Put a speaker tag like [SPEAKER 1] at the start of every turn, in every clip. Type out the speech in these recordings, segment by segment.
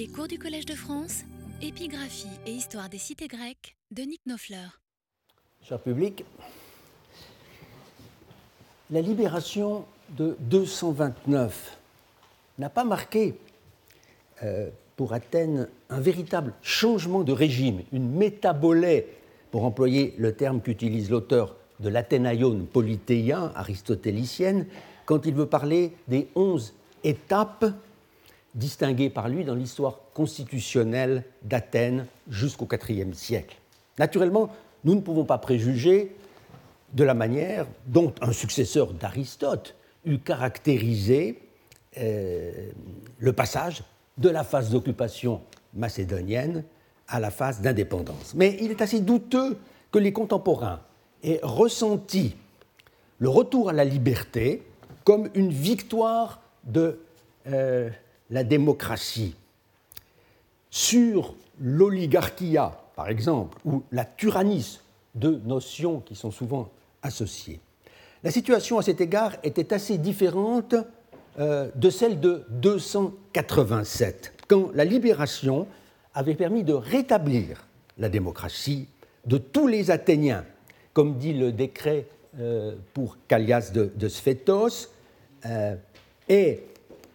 [SPEAKER 1] Les cours du Collège de France, épigraphie et histoire des cités grecques de Nick Nofleur.
[SPEAKER 2] Cher public, la libération de 229 n'a pas marqué euh, pour Athènes un véritable changement de régime, une métabolée, pour employer le terme qu'utilise l'auteur de l'Athénaïon polythéien aristotélicienne, quand il veut parler des onze étapes distinguées par lui dans l'histoire constitutionnelle d'Athènes jusqu'au IVe siècle. Naturellement, nous ne pouvons pas préjuger de la manière dont un successeur d'Aristote eut caractérisé euh, le passage de la phase d'occupation macédonienne à la phase d'indépendance. Mais il est assez douteux que les contemporains aient ressenti le retour à la liberté comme une victoire de euh, la démocratie sur l'oligarchia, par exemple, ou la tyrannisme, deux notions qui sont souvent associées. La situation à cet égard était assez différente euh, de celle de 287, quand la libération avait permis de rétablir la démocratie de tous les Athéniens, comme dit le décret euh, pour Callias de, de Sphétos, euh, et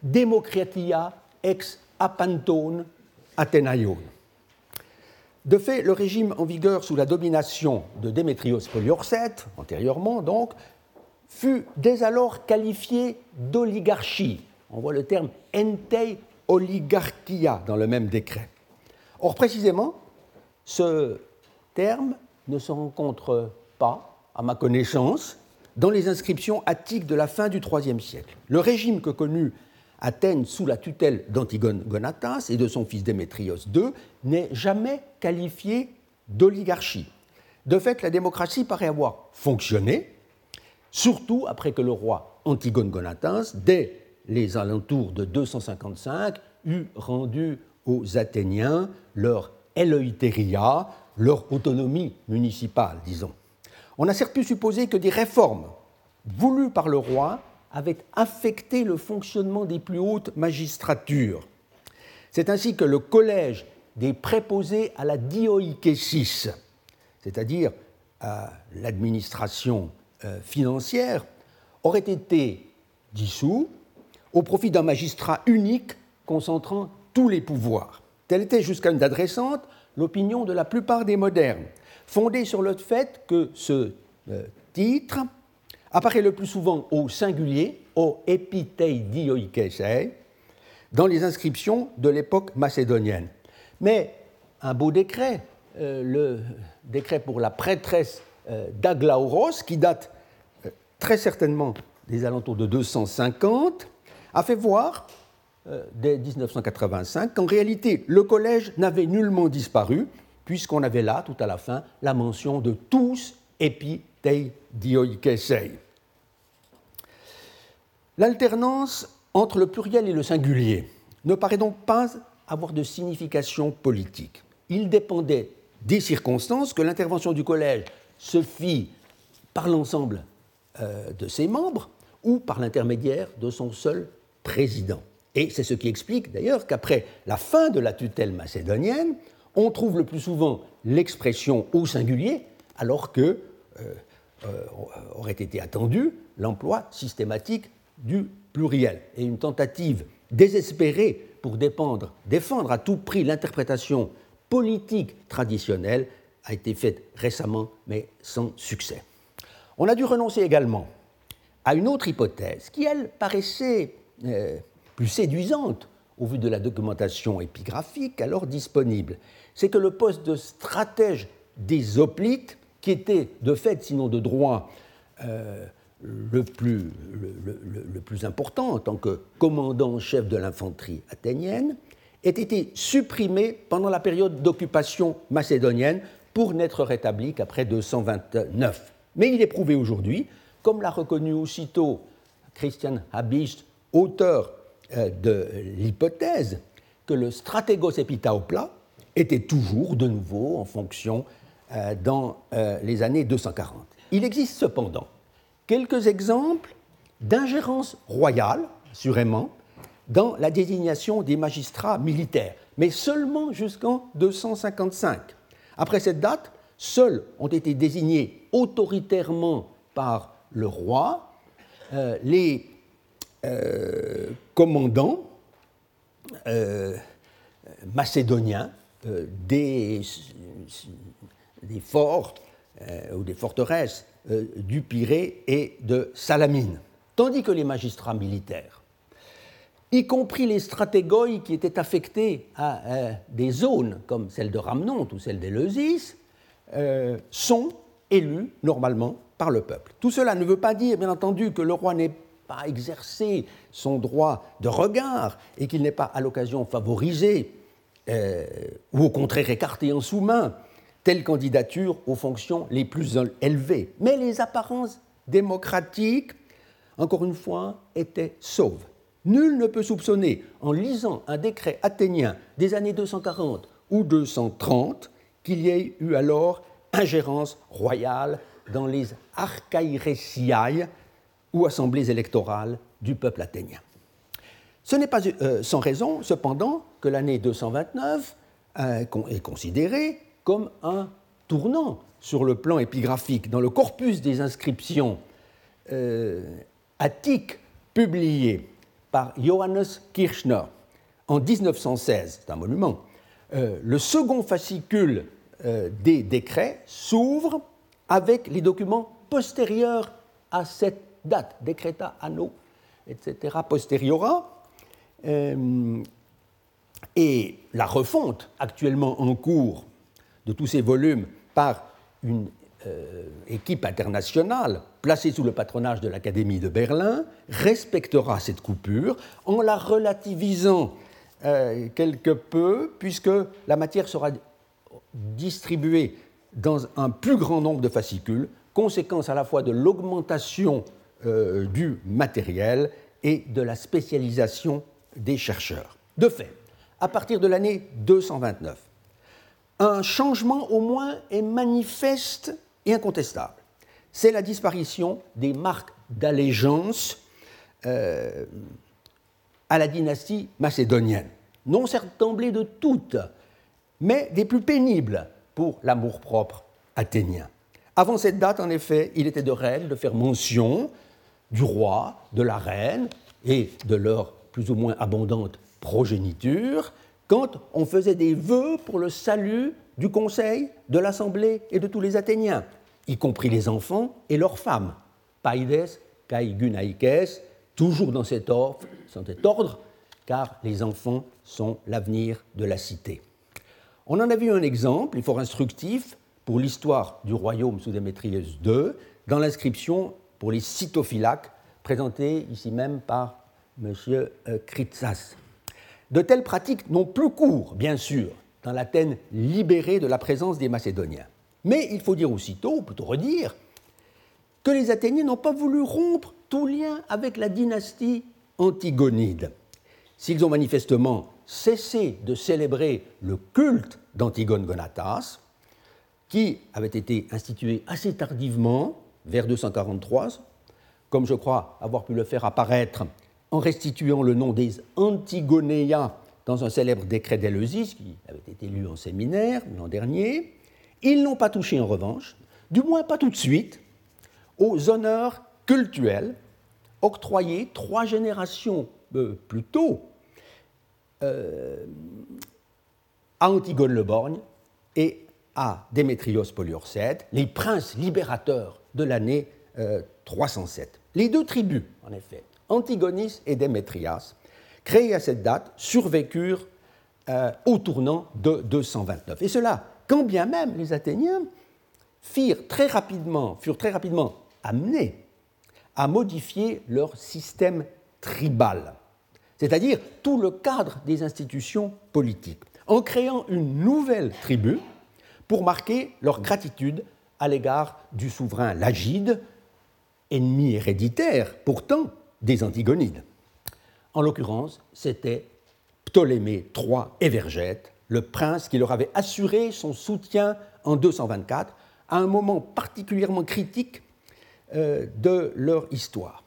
[SPEAKER 2] Democratia ex apantone Athénaïon. De fait, le régime en vigueur sous la domination de Démétrios Poliorcète, antérieurement donc, fut dès alors qualifié d'oligarchie. On voit le terme entei oligarchia dans le même décret. Or, précisément, ce terme ne se rencontre pas, à ma connaissance, dans les inscriptions attiques de la fin du IIIe siècle. Le régime que connut Athènes sous la tutelle d'Antigone Gonatas et de son fils Démétrios II n'est jamais qualifié d'oligarchie. De fait, la démocratie paraît avoir fonctionné, surtout après que le roi Antigone Gonatas, dès les alentours de 255, eut rendu aux Athéniens leur eleutéria, leur autonomie municipale, disons. On a certes pu supposer que des réformes voulues par le roi avaient affecté le fonctionnement des plus hautes magistratures. C'est ainsi que le collège des préposés à la dioïkésis, c'est-à-dire à l'administration euh, financière, aurait été dissous au profit d'un magistrat unique concentrant tous les pouvoirs. Telle était jusqu'à une date récente l'opinion de la plupart des modernes fondée sur le fait que ce euh, titre apparaît le plus souvent au singulier, au epitei dioikesei, dans les inscriptions de l'époque macédonienne. Mais un beau décret, euh, le décret pour la prêtresse euh, d'Aglauros, qui date très certainement des alentours de 250, a fait voir, dès 1985, qu'en réalité, le collège n'avait nullement disparu, puisqu'on avait là, tout à la fin, la mention de tous epitei dioikesei. L'alternance entre le pluriel et le singulier ne paraît donc pas avoir de signification politique. Il dépendait des circonstances que l'intervention du collège se fit par l'ensemble euh, de ses membres ou par l'intermédiaire de son seul président. Et c'est ce qui explique d'ailleurs qu'après la fin de la tutelle macédonienne, on trouve le plus souvent l'expression au singulier, alors que euh, euh, aurait été attendu l'emploi systématique du pluriel. Et une tentative désespérée pour dépendre, défendre à tout prix l'interprétation politique traditionnelle a été faite récemment, mais sans succès. On a dû renoncer également à une autre hypothèse qui, elle, paraissait euh, plus séduisante au vu de la documentation épigraphique alors disponible, c'est que le poste de stratège des hoplites, qui était de fait, sinon de droit, euh, le, plus, important en tant que commandant-chef de l'infanterie athénienne, ait été supprimé pendant la période d'occupation macédonienne pour n'être rétabli qu'après 229. Mais il est prouvé aujourd'hui, comme l'a reconnu aussitôt Christian Habicht, auteur euh, de l'hypothèse, que le stratégos epitaopla, était toujours de nouveau en fonction euh, dans euh, les années 240. Il existe cependant quelques exemples d'ingérence royale, assurément, dans la désignation des magistrats militaires, mais seulement jusqu'en 255. Après cette date, seuls ont été désignés autoritairement par le roi euh, les euh, commandants euh, macédoniens des, des, forts ou des forteresses du Pirée et de Salamine, tandis que les magistrats militaires y compris les stratégoïs qui étaient affectés à des zones comme celle de Ramnonte ou celle d'Eleusis, sont élus normalement par le peuple. Tout cela ne veut pas dire, bien entendu, que le roi n'ait pas exercé son droit de regard et qu'il n'ait pas à l'occasion favorisé euh, ou au contraire écarté en sous-main telle candidature aux fonctions les plus élevées. Mais les apparences démocratiques, encore une fois, étaient sauves. Nul ne peut soupçonner, en lisant un décret athénien des années 240 ou 230, qu'il y ait eu alors ingérence royale dans les archaïresiae ou assemblées électorales du peuple athénien. Ce n'est pas euh, sans raison, cependant, que l'année 229 euh, est considérée comme un tournant sur le plan épigraphique dans le corpus des inscriptions euh, attiques publiées par Johannes Kirchner en 1916, c'est un monument, le second fascicule des décrets s'ouvre avec les documents postérieurs à cette date, Decreta Anno, etc., posteriora. Euh, et la refonte actuellement en cours de tous ces volumes par une euh, équipe internationale placée sous le patronage de l'Académie de Berlin respectera cette coupure en la relativisant euh, quelque peu, puisque la matière sera distribuée dans un plus grand nombre de fascicules, conséquence à la fois de l'augmentation euh, du matériel et de la spécialisation des chercheurs. De fait, à partir de l'année 229, un changement au moins est manifeste et incontestable. C'est la disparition des marques d'allégeance euh, à la dynastie macédonienne. Non certes d'emblée de toutes, mais des plus pénibles, pour l'amour-propre athénien. Avant cette date, en effet, il était de règle de faire mention du roi, de la reine et de leur plus ou moins abondante progéniture quand on faisait des vœux pour le salut du conseil, de l'assemblée et de tous les Athéniens, y compris les enfants et leurs femmes. Paides, Kaigunaikes, toujours dans cet ordre, car les enfants sont l'avenir de la cité. On en a vu un exemple, il fort instructif, pour l'histoire du royaume sous Démétrius II, dans l'inscription pour les cytophylaques, présentée ici même par M. Kritsas. De telles pratiques n'ont plus cours, bien sûr, dans l'Athènes libérée de la présence des Macédoniens. Mais il faut dire aussitôt, plutôt redire, que les Athéniens n'ont pas voulu rompre tout lien avec la dynastie antigonide. S'ils ont manifestement cessé de célébrer le culte d'Antigone Gonatas, qui avait été institué assez tardivement, vers 243, comme je crois avoir pu le faire apparaître en restituant le nom des Antigonéas dans un célèbre décret d'Éleusis, qui avait été lu en séminaire l'an dernier. Ils n'ont pas touché en revanche, du moins pas tout de suite, aux honneurs cultuels octroyés trois générations euh, plus tôt euh, à Antigone le Borgne et à Démétrios Poliorcète, les princes libérateurs de l'année 307. Euh, les deux tribus, en effet, Antigonis et Démétrias, créées à cette date, survécurent euh, au tournant de 229. Et cela, quand bien même les Athéniens furent très rapidement amenés à modifier leur système tribal c'est-à-dire tout le cadre des institutions politiques, en créant une nouvelle tribu pour marquer leur gratitude à l'égard du souverain Lagide, ennemi héréditaire pourtant des Antigonides. En l'occurrence, c'était Ptolémée III Évergète, le prince qui leur avait assuré son soutien en 224 à un moment particulièrement critique euh, de leur histoire.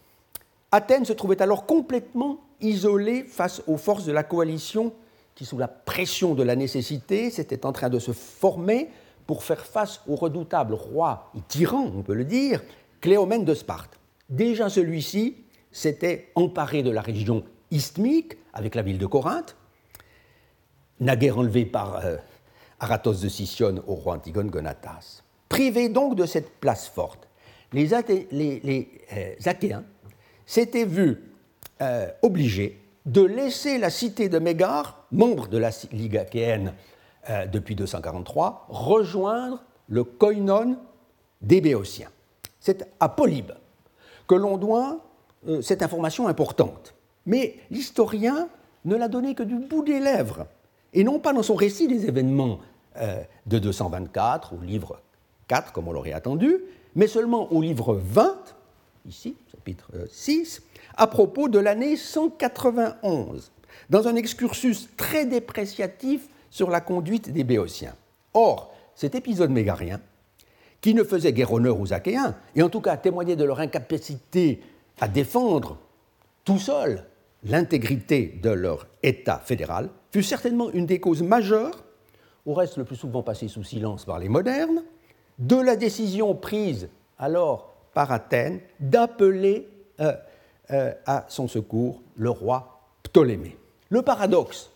[SPEAKER 2] Athènes se trouvait alors complètement isolé face aux forces de la coalition qui, sous la pression de la nécessité, s'étaient en train de se former pour faire face au redoutable roi et tyran, on peut le dire, Cléomène de Sparte. Déjà celui-ci s'était emparé de la région isthmique avec la ville de Corinthe, naguère enlevée par euh, Aratos de Sicyone au roi Antigone Gonatas. Privé donc de cette place forte, les, euh, Achéens s'étaient vus euh, obligés de laisser la cité de Mégare, membre de la Ligue achéenne depuis 243, rejoindre le koinon des Béotiens. C'est à Polybe que l'on doit cette information importante. Mais l'historien ne l'a donné que du bout des lèvres, et non pas dans son récit des événements euh, de 224, au livre 4, comme on l'aurait attendu, mais seulement au livre 20, ici, chapitre 6, euh, à propos de l'année 191, dans un excursus très dépréciatif sur la conduite des Béotiens. Or, cet épisode mégarien, qui ne faisait guère honneur aux Achéens, et en tout cas témoignait de leur incapacité à défendre tout seul l'intégrité de leur État fédéral fut certainement une des causes majeures, au reste le plus souvent passé sous silence par les modernes, de la décision prise alors par Athènes d'appeler euh, euh, à son secours le roi Ptolémée. Le paradoxe,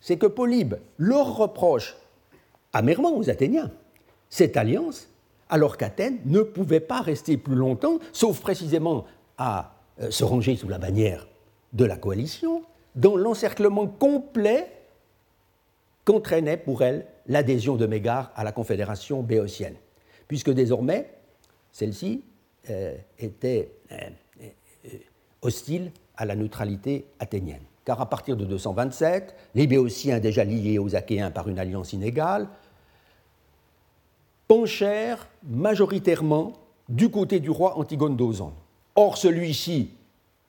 [SPEAKER 2] c'est que Polybe leur reproche amèrement aux Athéniens cette alliance, alors qu'Athènes ne pouvait pas rester plus longtemps, sauf précisément à euh, se ranger sous la bannière de la coalition, dont l'encerclement complet qu'entraînait pour elle l'adhésion de Mégare à la confédération béotienne, puisque désormais, celle-ci euh, était euh, hostile à la neutralité athénienne. Car à partir de 227, les Béotiens, déjà liés aux Achéens par une alliance inégale, penchèrent majoritairement du côté du roi Antigone d'Ozon. Or, celui-ci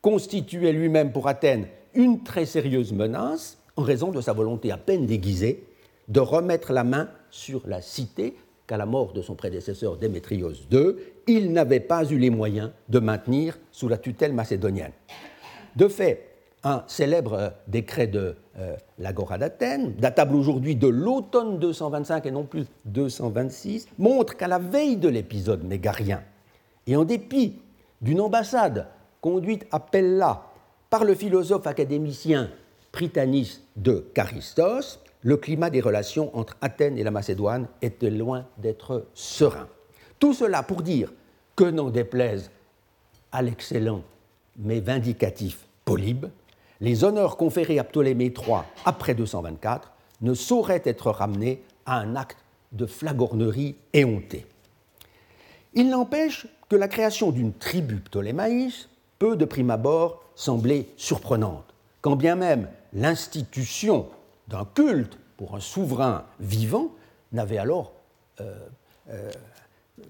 [SPEAKER 2] constituait lui-même pour Athènes une très sérieuse menace en raison de sa volonté à peine déguisée de remettre la main sur la cité qu'à la mort de son prédécesseur Démétrios II, il n'avait pas eu les moyens de maintenir sous la tutelle macédonienne. De fait, un célèbre décret de euh, l'Agora d'Athènes, datable aujourd'hui de l'automne 225 et non plus 226, montre qu'à la veille de l'épisode mégarien, et en dépit d'une ambassade conduite à Pella par le philosophe académicien Prytanis de Charistos, le climat des relations entre Athènes et la Macédoine était loin d'être serein. Tout cela pour dire que n'en déplaise à l'excellent mais vindicatif Polybe, les honneurs conférés à Ptolémée III après 224 ne sauraient être ramenés à un acte de flagornerie éhontée. Il n'empêche que la création d'une tribu ptolémaïs peut de prime abord sembler surprenante, quand bien même l'institution d'un culte pour un souverain vivant n'avait alors euh, euh,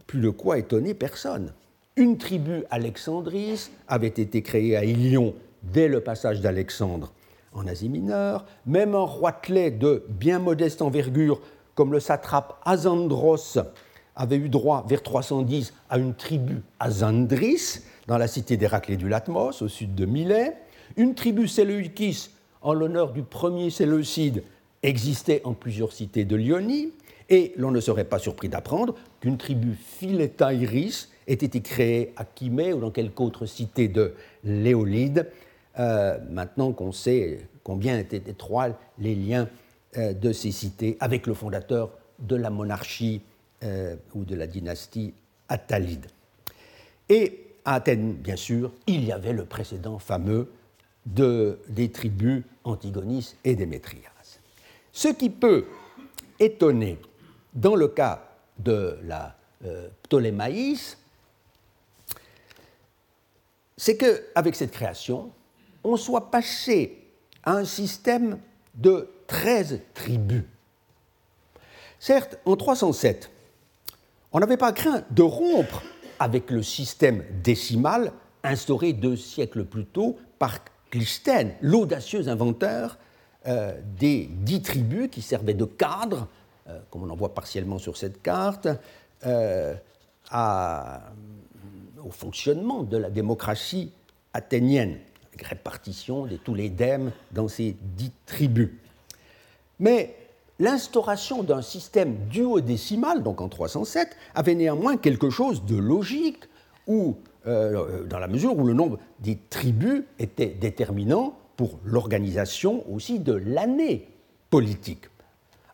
[SPEAKER 2] plus de quoi étonner personne. Une tribu alexandris avait été créée à Ilion dès le passage d'Alexandre en Asie mineure, même un roitelet de bien modeste envergure comme le satrape Azandros avait eu droit vers 310 à une tribu Azandris, dans la cité d'Héraclée du Latmos, au sud de Milet. Une tribu Séleucis, en l'honneur du premier Séleucide, existait en plusieurs cités de Lyonie. Et l'on ne serait pas surpris d'apprendre qu'une tribu Philétaïris ait été créée à Chimée ou dans quelque autre cité de l'Éolide, euh, maintenant qu'on sait combien étaient étroits les liens euh, de ces cités avec le fondateur de la monarchie euh, ou de la dynastie Attalide. Et à Athènes, bien sûr, il y avait le précédent fameux de, des tribus Antigonis et Démétrias. Ce qui peut étonner dans le cas de la euh, Ptolémaïs, c'est qu'avec cette création, on soit passé à un système de 13 tribus. Certes, en 307, on n'avait pas craint de rompre avec le système décimal instauré deux siècles plus tôt par Clisthène, l'audacieux inventeur euh, des dix tribus qui servaient de cadre, euh, comme on en voit partiellement sur cette carte, euh, au fonctionnement de la démocratie athénienne, répartition de tous les dèmes dans ces dix tribus. L'instauration d'un système duodécimal, donc en 307, avait néanmoins quelque chose de logique, où, euh, dans la mesure où le nombre des tribus était déterminant pour l'organisation aussi de l'année politique.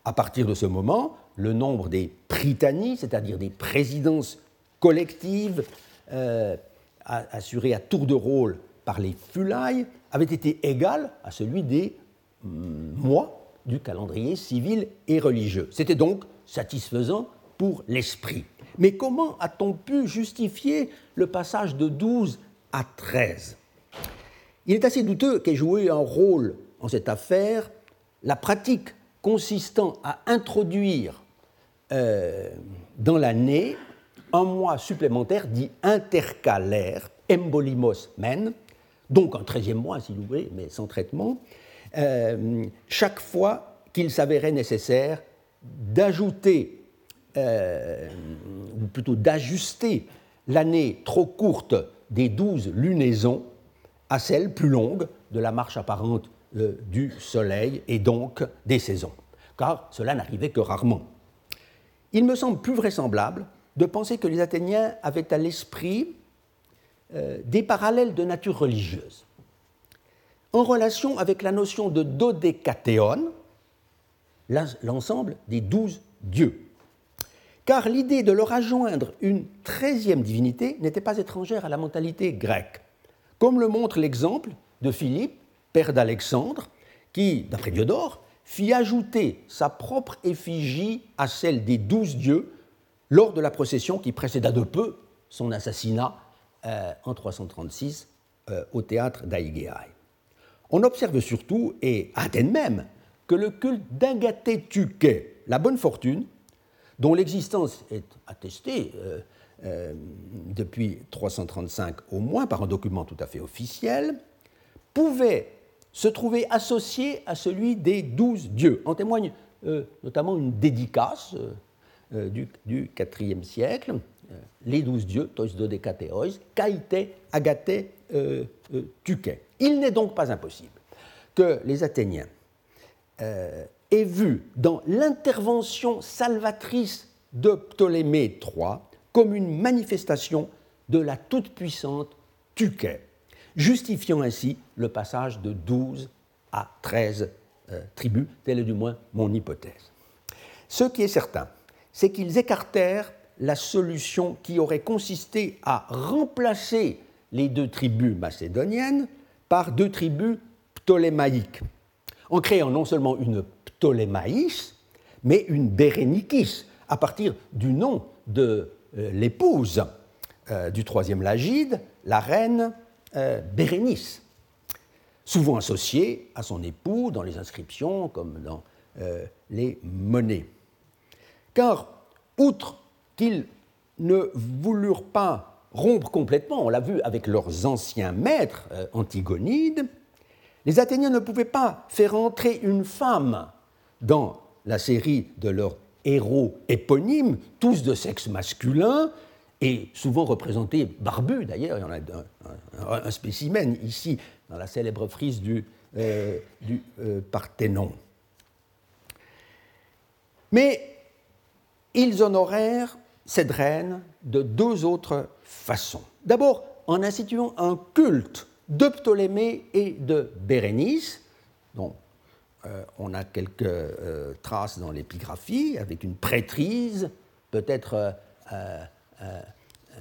[SPEAKER 2] À partir de ce moment, le nombre des prytanies, c'est-à-dire des présidences collectives euh, assurées à tour de rôle par les fulailles, avait été égal à celui des mm, mois du calendrier civil et religieux. C'était donc satisfaisant pour l'esprit. Mais comment a-t-on pu justifier le passage de 12 à 13 Il est assez douteux qu'ait joué un rôle en cette affaire la pratique consistant à introduire euh, dans l'année un mois supplémentaire dit intercalaire, embolimos men, donc un treizième mois si vous voulez, mais sans traitement, euh, chaque fois qu'il s'avérait nécessaire d'ajouter, euh, ou plutôt d'ajuster l'année trop courte des douze lunaisons à celle plus longue de la marche apparente euh, du Soleil et donc des saisons, car cela n'arrivait que rarement. Il me semble plus vraisemblable de penser que les Athéniens avaient à l'esprit des parallèles de nature religieuse en relation avec la notion de dodécatéon, l'ensemble des douze dieux. Car l'idée de leur adjoindre une treizième divinité n'était pas étrangère à la mentalité grecque, comme le montre l'exemple de Philippe, père d'Alexandre, qui, d'après Diodore, fit ajouter sa propre effigie à celle des douze dieux lors de la procession qui précéda de peu son assassinat euh, en 336 euh, au théâtre d'Aigéaï. On observe surtout, et à Athènes même, que le culte d'Agathé la bonne fortune, dont l'existence est attestée euh, euh, depuis 335 au moins par un document tout à fait officiel, pouvait se trouver associé à celui des douze dieux. En témoigne euh, notamment une dédicace du, IVe siècle, les douze dieux, tois dodekateois, kaite, agate, tuke. Il n'est donc pas impossible que les Athéniens euh, aient vu dans l'intervention salvatrice de Ptolémée III comme une manifestation de la toute-puissante Tuké, justifiant ainsi le passage de 12 à 13 euh, tribus, telle est du moins mon hypothèse. Ce qui est certain, c'est qu'ils écartèrent la solution qui aurait consisté à remplacer les deux tribus macédoniennes par deux tribus ptolémaïques, en créant non seulement une Ptolémaïs, mais une Bérénikis, à partir du nom de euh, l'épouse euh, du troisième Lagide, la reine euh, Bérénice, souvent associée à son époux dans les inscriptions comme dans les monnaies. Car, outre qu'ils ne voulurent pas rompre complètement, on l'a vu avec leurs anciens maîtres euh, antigonides, les Athéniens ne pouvaient pas faire entrer une femme dans la série de leurs héros éponymes, tous de sexe masculin, et souvent représentés barbus d'ailleurs, il y en a un, spécimen ici dans la célèbre frise du, euh, euh, Parthénon. Mais ils honorèrent cette reine de deux autres façon. D'abord, en instituant un culte de Ptolémée et de Bérénice, dont euh, on a quelques euh, traces dans l'épigraphie, avec une prêtrise peut-être euh,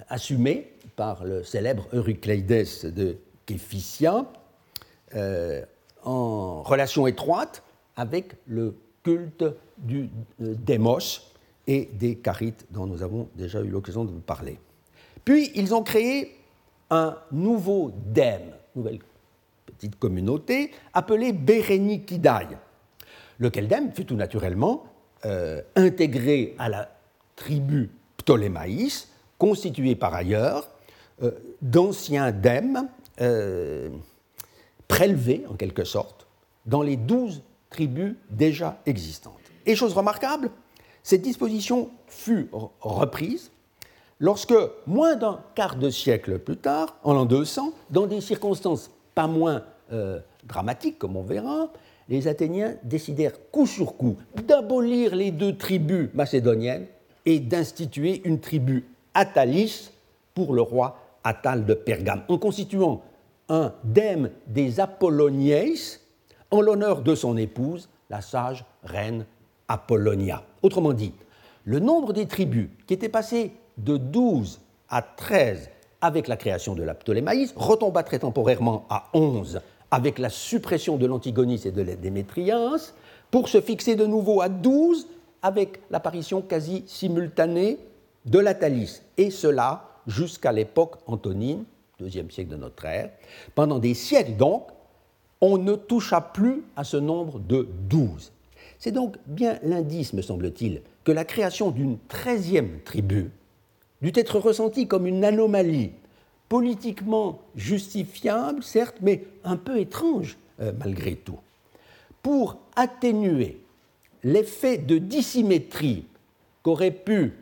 [SPEAKER 2] assumée par le célèbre Eurycleides de Képhysia, en relation étroite avec le culte du démos et des charites dont nous avons déjà eu l'occasion de vous parler. Puis ils ont créé un nouveau dème, nouvelle petite communauté, appelée Bérénikidaï, lequel dème fut tout naturellement euh, intégré à la tribu Ptolémaïs, constituée par ailleurs euh, d'anciens dèmes euh, prélevés en quelque sorte dans les douze tribus déjà existantes. Et chose remarquable, cette disposition fut reprise lorsque, moins d'un quart de siècle plus tard, en l'an 200, dans des circonstances pas moins euh, dramatique, comme on verra, les Athéniens décidèrent coup sur coup d'abolir les deux tribus macédoniennes et d'instituer une tribu Atalis pour le roi Attal de Pergame, en constituant un dème des Apollonies en l'honneur de son épouse, la sage reine Autrement dit, le nombre des tribus qui était passé de 12 à 13 avec la création de la Ptolémaïs retomba très temporairement à 11 avec la suppression de l'Antigonis et de la Démétrias, pour se fixer de nouveau à 12 avec l'apparition quasi simultanée de la Thalys, et cela jusqu'à l'époque antonine, deuxième siècle de notre ère. Pendant des siècles donc, on ne toucha plus à ce nombre de 12. C'est donc bien l'indice, me semble-t-il, que la création d'une treizième tribu dut être ressentie comme une anomalie politiquement justifiable, certes, mais un peu étrange euh, malgré tout. Pour atténuer l'effet de dissymétrie qu'aurait pu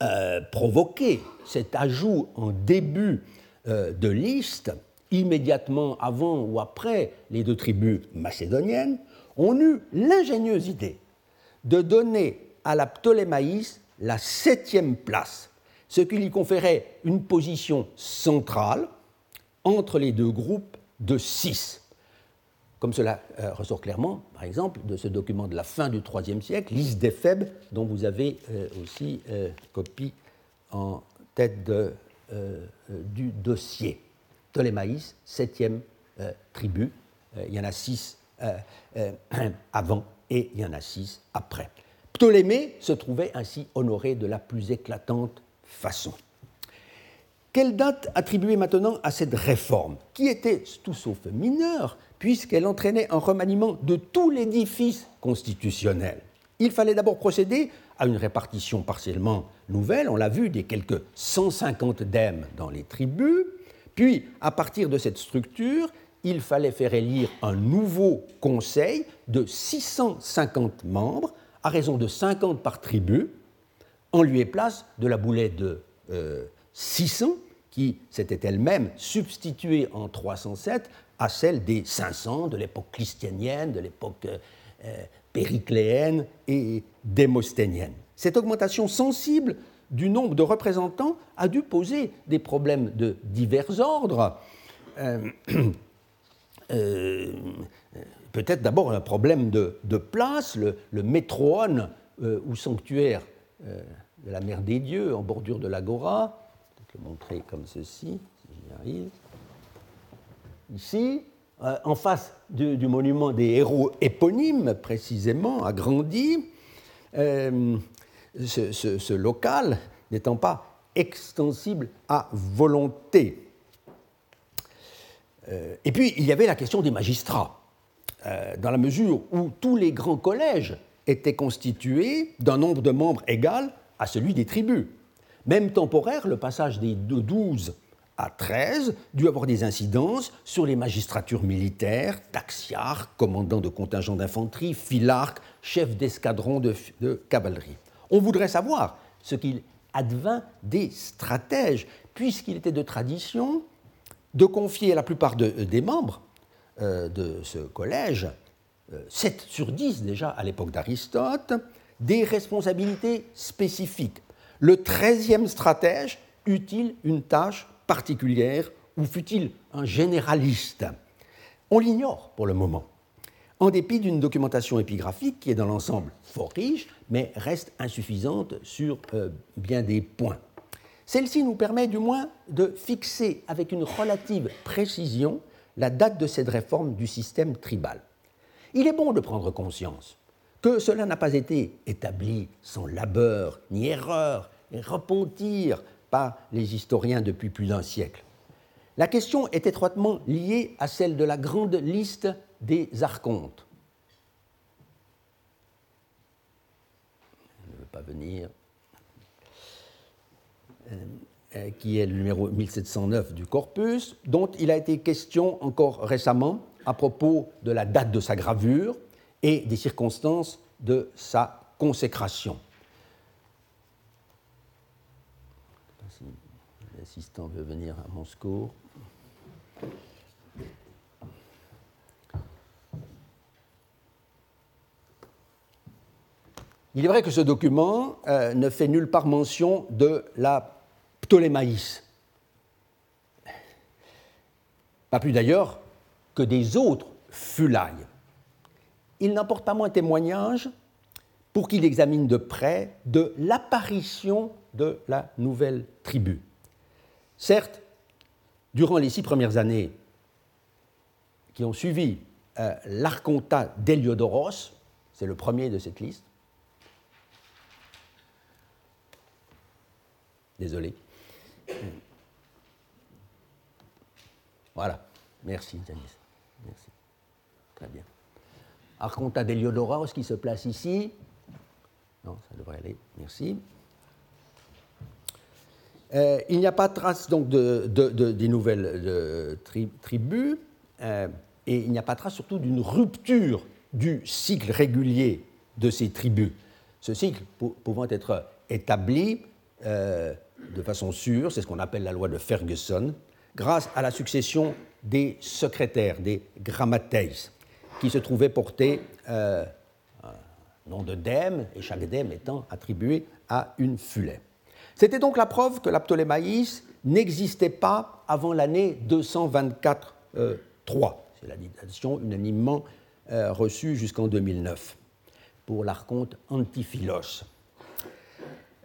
[SPEAKER 2] euh, provoquer cet ajout en début euh, de liste, immédiatement avant ou après les deux tribus macédoniennes, on eut l'ingénieuse idée de donner à la Ptolémaïs la septième place ce qui lui conférait une position centrale entre les deux groupes de six. Comme cela euh, ressort clairement, par exemple, de ce document de la fin du IIIe siècle, liste d'Éphèbes, dont vous avez euh, aussi euh, copie en tête du dossier. Ptolémaïs, septième tribu. il y en a six avant et il y en a six après. Ptolémée se trouvait ainsi honoré de la plus éclatante façon. Quelle date attribuer maintenant à cette réforme, qui était tout sauf mineure, puisqu'elle entraînait un remaniement de tout l'édifice constitutionnel? Il fallait d'abord procéder à une répartition partiellement nouvelle, on l'a vu, des quelques 150 dèmes dans les tribus, puis à partir de cette structure, il fallait faire élire un nouveau conseil de 650 membres, à raison de 50 par tribu, en lieu et place de la boulette de 600, euh, qui s'était elle-même substituée en 307 à celle des 500 de l'époque christianienne, de l'époque euh, euh, péricléenne et démosthénienne. Cette augmentation sensible du nombre de représentants a dû poser des problèmes de divers ordres. Peut-être d'abord un problème de, place, le, le métroone ou sanctuaire de la mer des dieux en bordure de l'agora. Vais le montrer comme ceci, si j'y arrive. Ici, euh, en face du, monument des héros éponymes, précisément, agrandi, euh, ce, local n'étant pas extensible à volonté. Euh, et puis, il y avait la question des magistrats, dans la mesure où tous les grands collèges étaient constitués d'un nombre de membres égal à celui des tribus. Même temporaire, le passage des 12 à 13 dut avoir des incidences sur les magistratures militaires, taxiarques, commandants de contingents d'infanterie, filarques, chefs d'escadron de, cavalerie. On voudrait savoir ce qu'il advint des stratèges, puisqu'il était de tradition de confier à la plupart des membres euh, de ce collège, 7 euh, sur 10 déjà à l'époque d'Aristote, des responsabilités spécifiques. Le treizième stratège eut-il une tâche particulière ou fut-il un généraliste? On l'ignore pour le moment, en dépit d'une documentation épigraphique qui est dans l'ensemble fort riche, mais reste insuffisante sur euh, bien des points. Celle-ci nous permet du moins de fixer avec une relative précision la date de cette réforme du système tribal. Il est bon de prendre conscience que cela n'a pas été établi sans labeur ni erreur et repentir par les historiens depuis plus d'un siècle. La question est étroitement liée à celle de la grande liste des archontes. Je ne veux pas venir. Euh, euh, qui est le numéro 1709 du corpus, dont il a été question encore récemment à propos de la date de sa gravure et des circonstances de sa consécration. Si L'assistant veut venir à mon secours. Il est vrai que ce document euh, ne fait nulle part mention de la Ptolémaïs. Pas plus d'ailleurs que des autres Fulailles. Il n'apporte pas moins témoignage pour qu'il examine de près de l'apparition de la nouvelle tribu. Certes, durant les six premières années qui ont suivi euh, l'Arconta d'Héliodoros, c'est le premier de cette liste, Désolé. Voilà. Merci, Janice. Merci. Très bien. Arconta d'Héliodoros qui se place? Ici? Non, ça devrait aller. Merci. Euh, il n'y a pas trace donc de, des nouvelles tribus euh, et il n'y a pas trace surtout d'une rupture du cycle régulier de ces tribus. Ce cycle pouvant être établi euh, de façon sûre, c'est ce qu'on appelle la loi de Ferguson, grâce à la succession des secrétaires, des grammateis, qui se trouvaient porter euh, un nom de dème, et chaque dème étant attribué à une fulet. C'était donc la preuve que la Ptolémaïs n'existait pas avant l'année 224-3. Euh, c'est la datation unanimement euh, reçue jusqu'en 2009 pour l'archonte Antiphilos.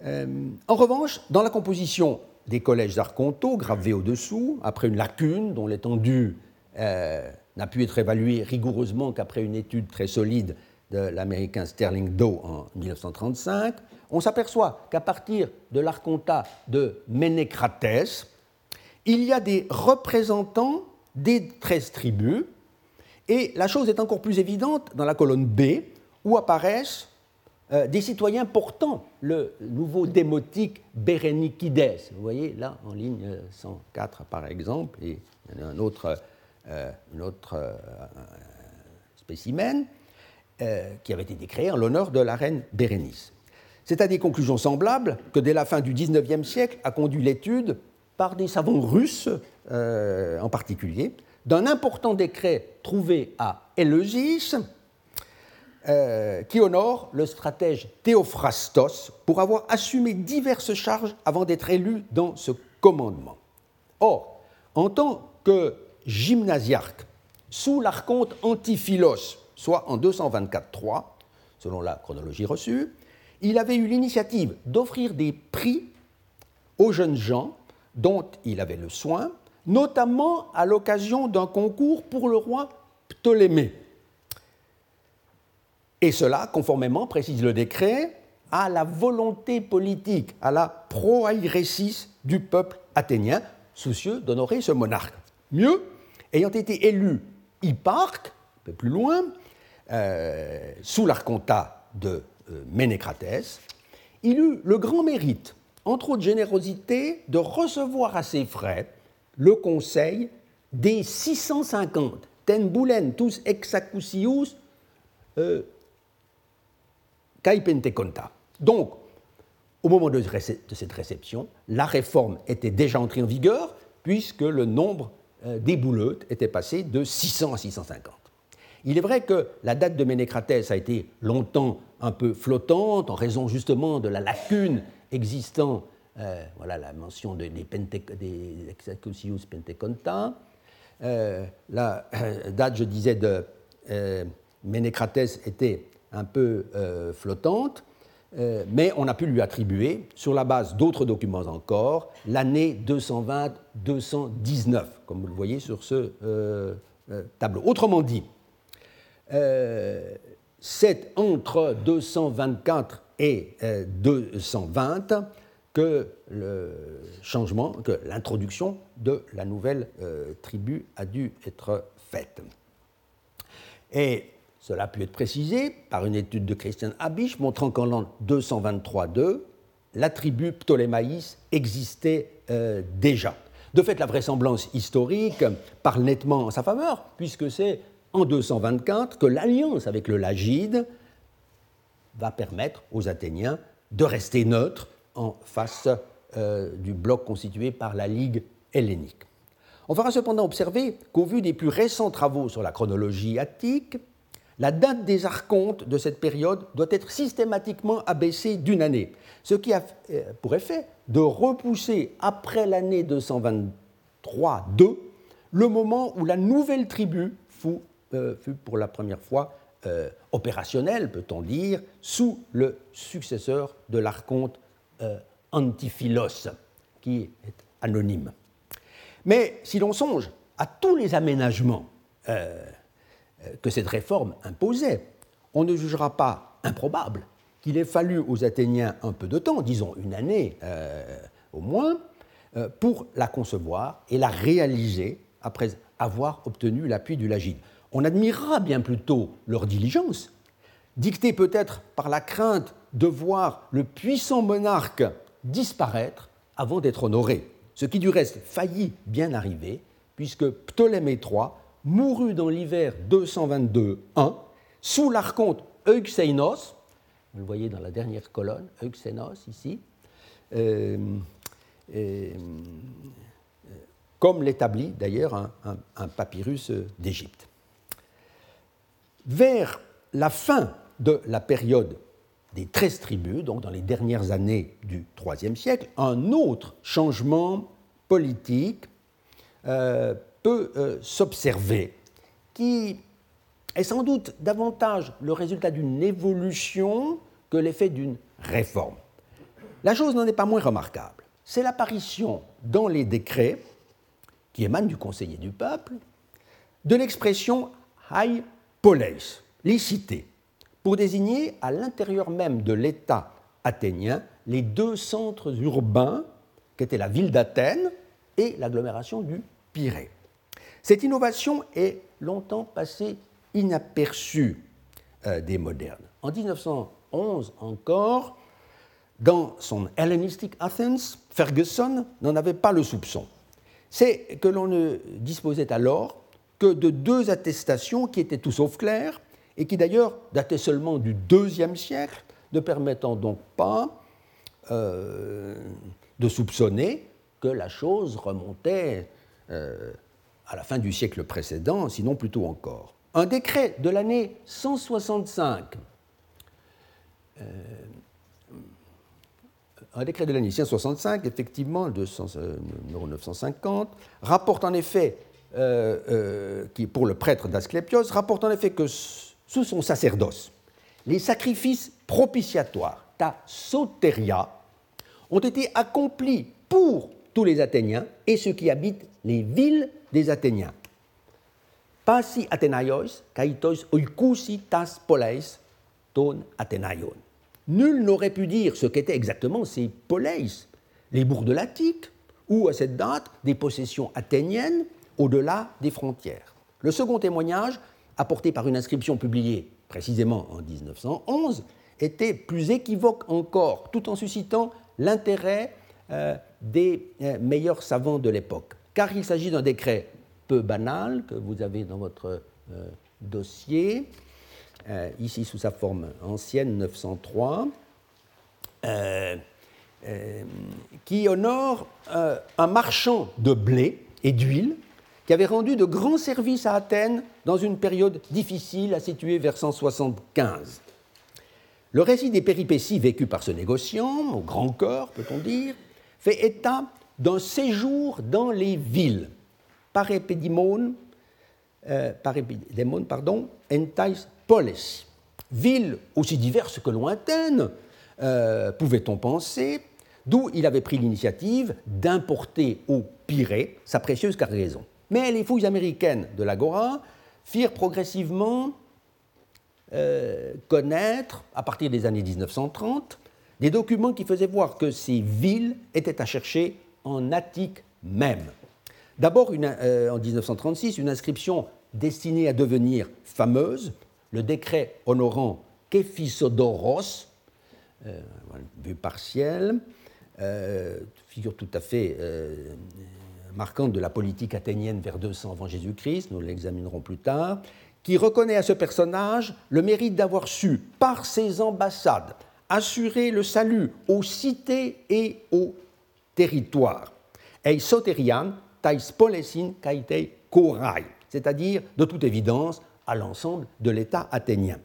[SPEAKER 2] En revanche, dans la composition des collèges archontaux gravés au-dessous, après une lacune dont l'étendue euh, n'a pu être évaluée rigoureusement qu'après une étude très solide de l'américain Sterling Doe en 1935, on s'aperçoit qu'à partir de l'archontat de Ménécrates, il y a des représentants des 13 tribus, et la chose est encore plus évidente dans la colonne B, où apparaissent euh, des citoyens portant le nouveau démotique Berenikides. Vous voyez là en ligne 104 par exemple, et il y a un autre, euh, euh, spécimen qui avait été créé en l'honneur de la reine Bérénice. C'est à des conclusions semblables que dès la fin du XIXe siècle a conduit l'étude, par des savants russes en particulier, d'un important décret trouvé à Éleusis, euh, qui honore le stratège Théophrastos pour avoir assumé diverses charges avant d'être élu dans ce commandement. Or, en tant que gymnasiarque sous l'archonte Antiphilos, soit en 224-3, selon la chronologie reçue, il avait eu l'initiative d'offrir des prix aux jeunes gens dont il avait le soin, notamment à l'occasion d'un concours pour le roi Ptolémée. Et cela, conformément, précise le décret, à la volonté politique, à la proairesis du peuple athénien, soucieux d'honorer ce monarque. Mieux, ayant été élu hipparque, un peu plus loin, euh, sous l'archontat de euh, Ménécrates, il eut le grand mérite, entre autres générosité, de recevoir à ses frais le conseil des 650 ten boulen tous exacusius euh, Donc, au moment de cette réception, la réforme était déjà entrée en vigueur, puisque le nombre euh, des bouleutes était passé de 600 à 650. Il est vrai que la date de Ménécrates a été longtemps un peu flottante, en raison justement de la lacune existant, euh, voilà la mention des, des Execusius Penteconta. Euh, la date, je disais, de Ménécrates était un peu euh, flottante, euh, mais on a pu lui attribuer, sur la base d'autres documents encore, l'année 220-219, comme vous le voyez sur ce euh, tableau. Autrement dit, c'est entre 224 et 220 que le changement, que l'introduction de la nouvelle tribu a dû être faite. Et cela a pu être précisé par une étude de Christian Habisch montrant qu'en l'an 223-2, la tribu Ptolémaïs existait euh, déjà. De fait, la vraisemblance historique parle nettement en sa faveur, puisque c'est en 224 que l'alliance avec le Lagide va permettre aux Athéniens de rester neutres en face euh, du bloc constitué par la Ligue hellénique. On fera cependant observer qu'au vu des plus récents travaux sur la chronologie attique, la date des archontes de cette période doit être systématiquement abaissée d'une année, ce qui a euh, pour effet de repousser après l'année 223-2 le moment où la nouvelle tribu fut, euh, pour la première fois euh, opérationnelle, peut-on dire, sous le successeur de l'archonte Antiphilos, qui est anonyme. Mais si l'on songe à tous les aménagements que cette réforme imposait, on ne jugera pas improbable qu'il ait fallu aux Athéniens un peu de temps, disons une année euh, au moins, euh, pour la concevoir et la réaliser après avoir obtenu l'appui du Lagide. On admirera bien plutôt leur diligence, dictée peut-être par la crainte de voir le puissant monarque disparaître avant d'être honoré, ce qui du reste faillit bien arriver, puisque Ptolémée III mourut dans l'hiver 222-1 sous l'archonte Euxeinos, vous le voyez dans la dernière colonne, Euxeinos ici, euh, euh, comme l'établit d'ailleurs un, papyrus d'Égypte. Vers la fin de la période des treize tribus, donc dans les dernières années du IIIe siècle, un autre changement politique euh, peut euh, s'observer, qui est sans doute davantage le résultat d'une évolution que l'effet d'une réforme. La chose n'en est pas moins remarquable. C'est l'apparition dans les décrets, qui émanent du conseiller du peuple, de l'expression hai poleis, les cités, pour désigner à l'intérieur même de l'État athénien les deux centres urbains qu'étaient la ville d'Athènes et l'agglomération du Pirée. Cette innovation est longtemps passée inaperçue euh, des modernes. En 1911 encore, dans son Hellenistic Athens, Ferguson n'en avait pas le soupçon. C'est que l'on ne disposait alors que de deux attestations qui étaient tout sauf claires et qui d'ailleurs dataient seulement du IIe siècle, ne permettant donc pas euh, de soupçonner que la chose remontait euh, à la fin du siècle précédent, sinon plutôt encore. Un décret de l'année 165, euh, un décret de l'année 165, effectivement, de euh, numéro 950, rapporte en effet, euh, qui pour le prêtre d'Asclépios, rapporte en effet que sous son sacerdoce, les sacrifices propitiatoires, ta soteria, ont été accomplis pour tous les Athéniens et ceux qui habitent les villes des Athéniens. Pasi Athénaios, kaitos oikusi tas poleis, ton Athénaion. Nul n'aurait pu dire ce qu'étaient exactement ces poleis, les bourgs de l'Attique, ou à cette date des possessions athéniennes au-delà des frontières. Le second témoignage, apporté par une inscription publiée précisément en 1911, était plus équivoque encore, tout en suscitant l'intérêt euh, des euh, meilleurs savants de l'époque car il s'agit d'un décret peu banal que vous avez dans votre euh, dossier, euh, ici sous sa forme ancienne 903, euh, qui honore un marchand de blé et d'huile qui avait rendu de grands services à Athènes dans une période difficile à situer vers 175. Le récit des péripéties vécues par ce négociant, au grand cœur peut-on dire, fait état d'un séjour dans les villes, par euh, pardon, entais polis, villes aussi diverses que lointaines, euh, pouvait-on penser, d'où il avait pris l'initiative d'importer au Pirée sa précieuse cargaison. Mais les fouilles américaines de l'Agora firent progressivement euh, connaître, à partir des années 1930, des documents qui faisaient voir que ces villes étaient à chercher en Attique même. D'abord, euh, en 1936, une inscription destinée à devenir fameuse, le décret honorant Képhisodoros, euh, vue partielle, euh, figure tout à fait marquante de la politique athénienne vers 200 avant Jésus-Christ, nous l'examinerons plus tard, qui reconnaît à ce personnage le mérite d'avoir su, par ses ambassades, assurer le salut aux cités et aux territoire. C'est-à-dire, de toute évidence, à l'ensemble de l'État athénien.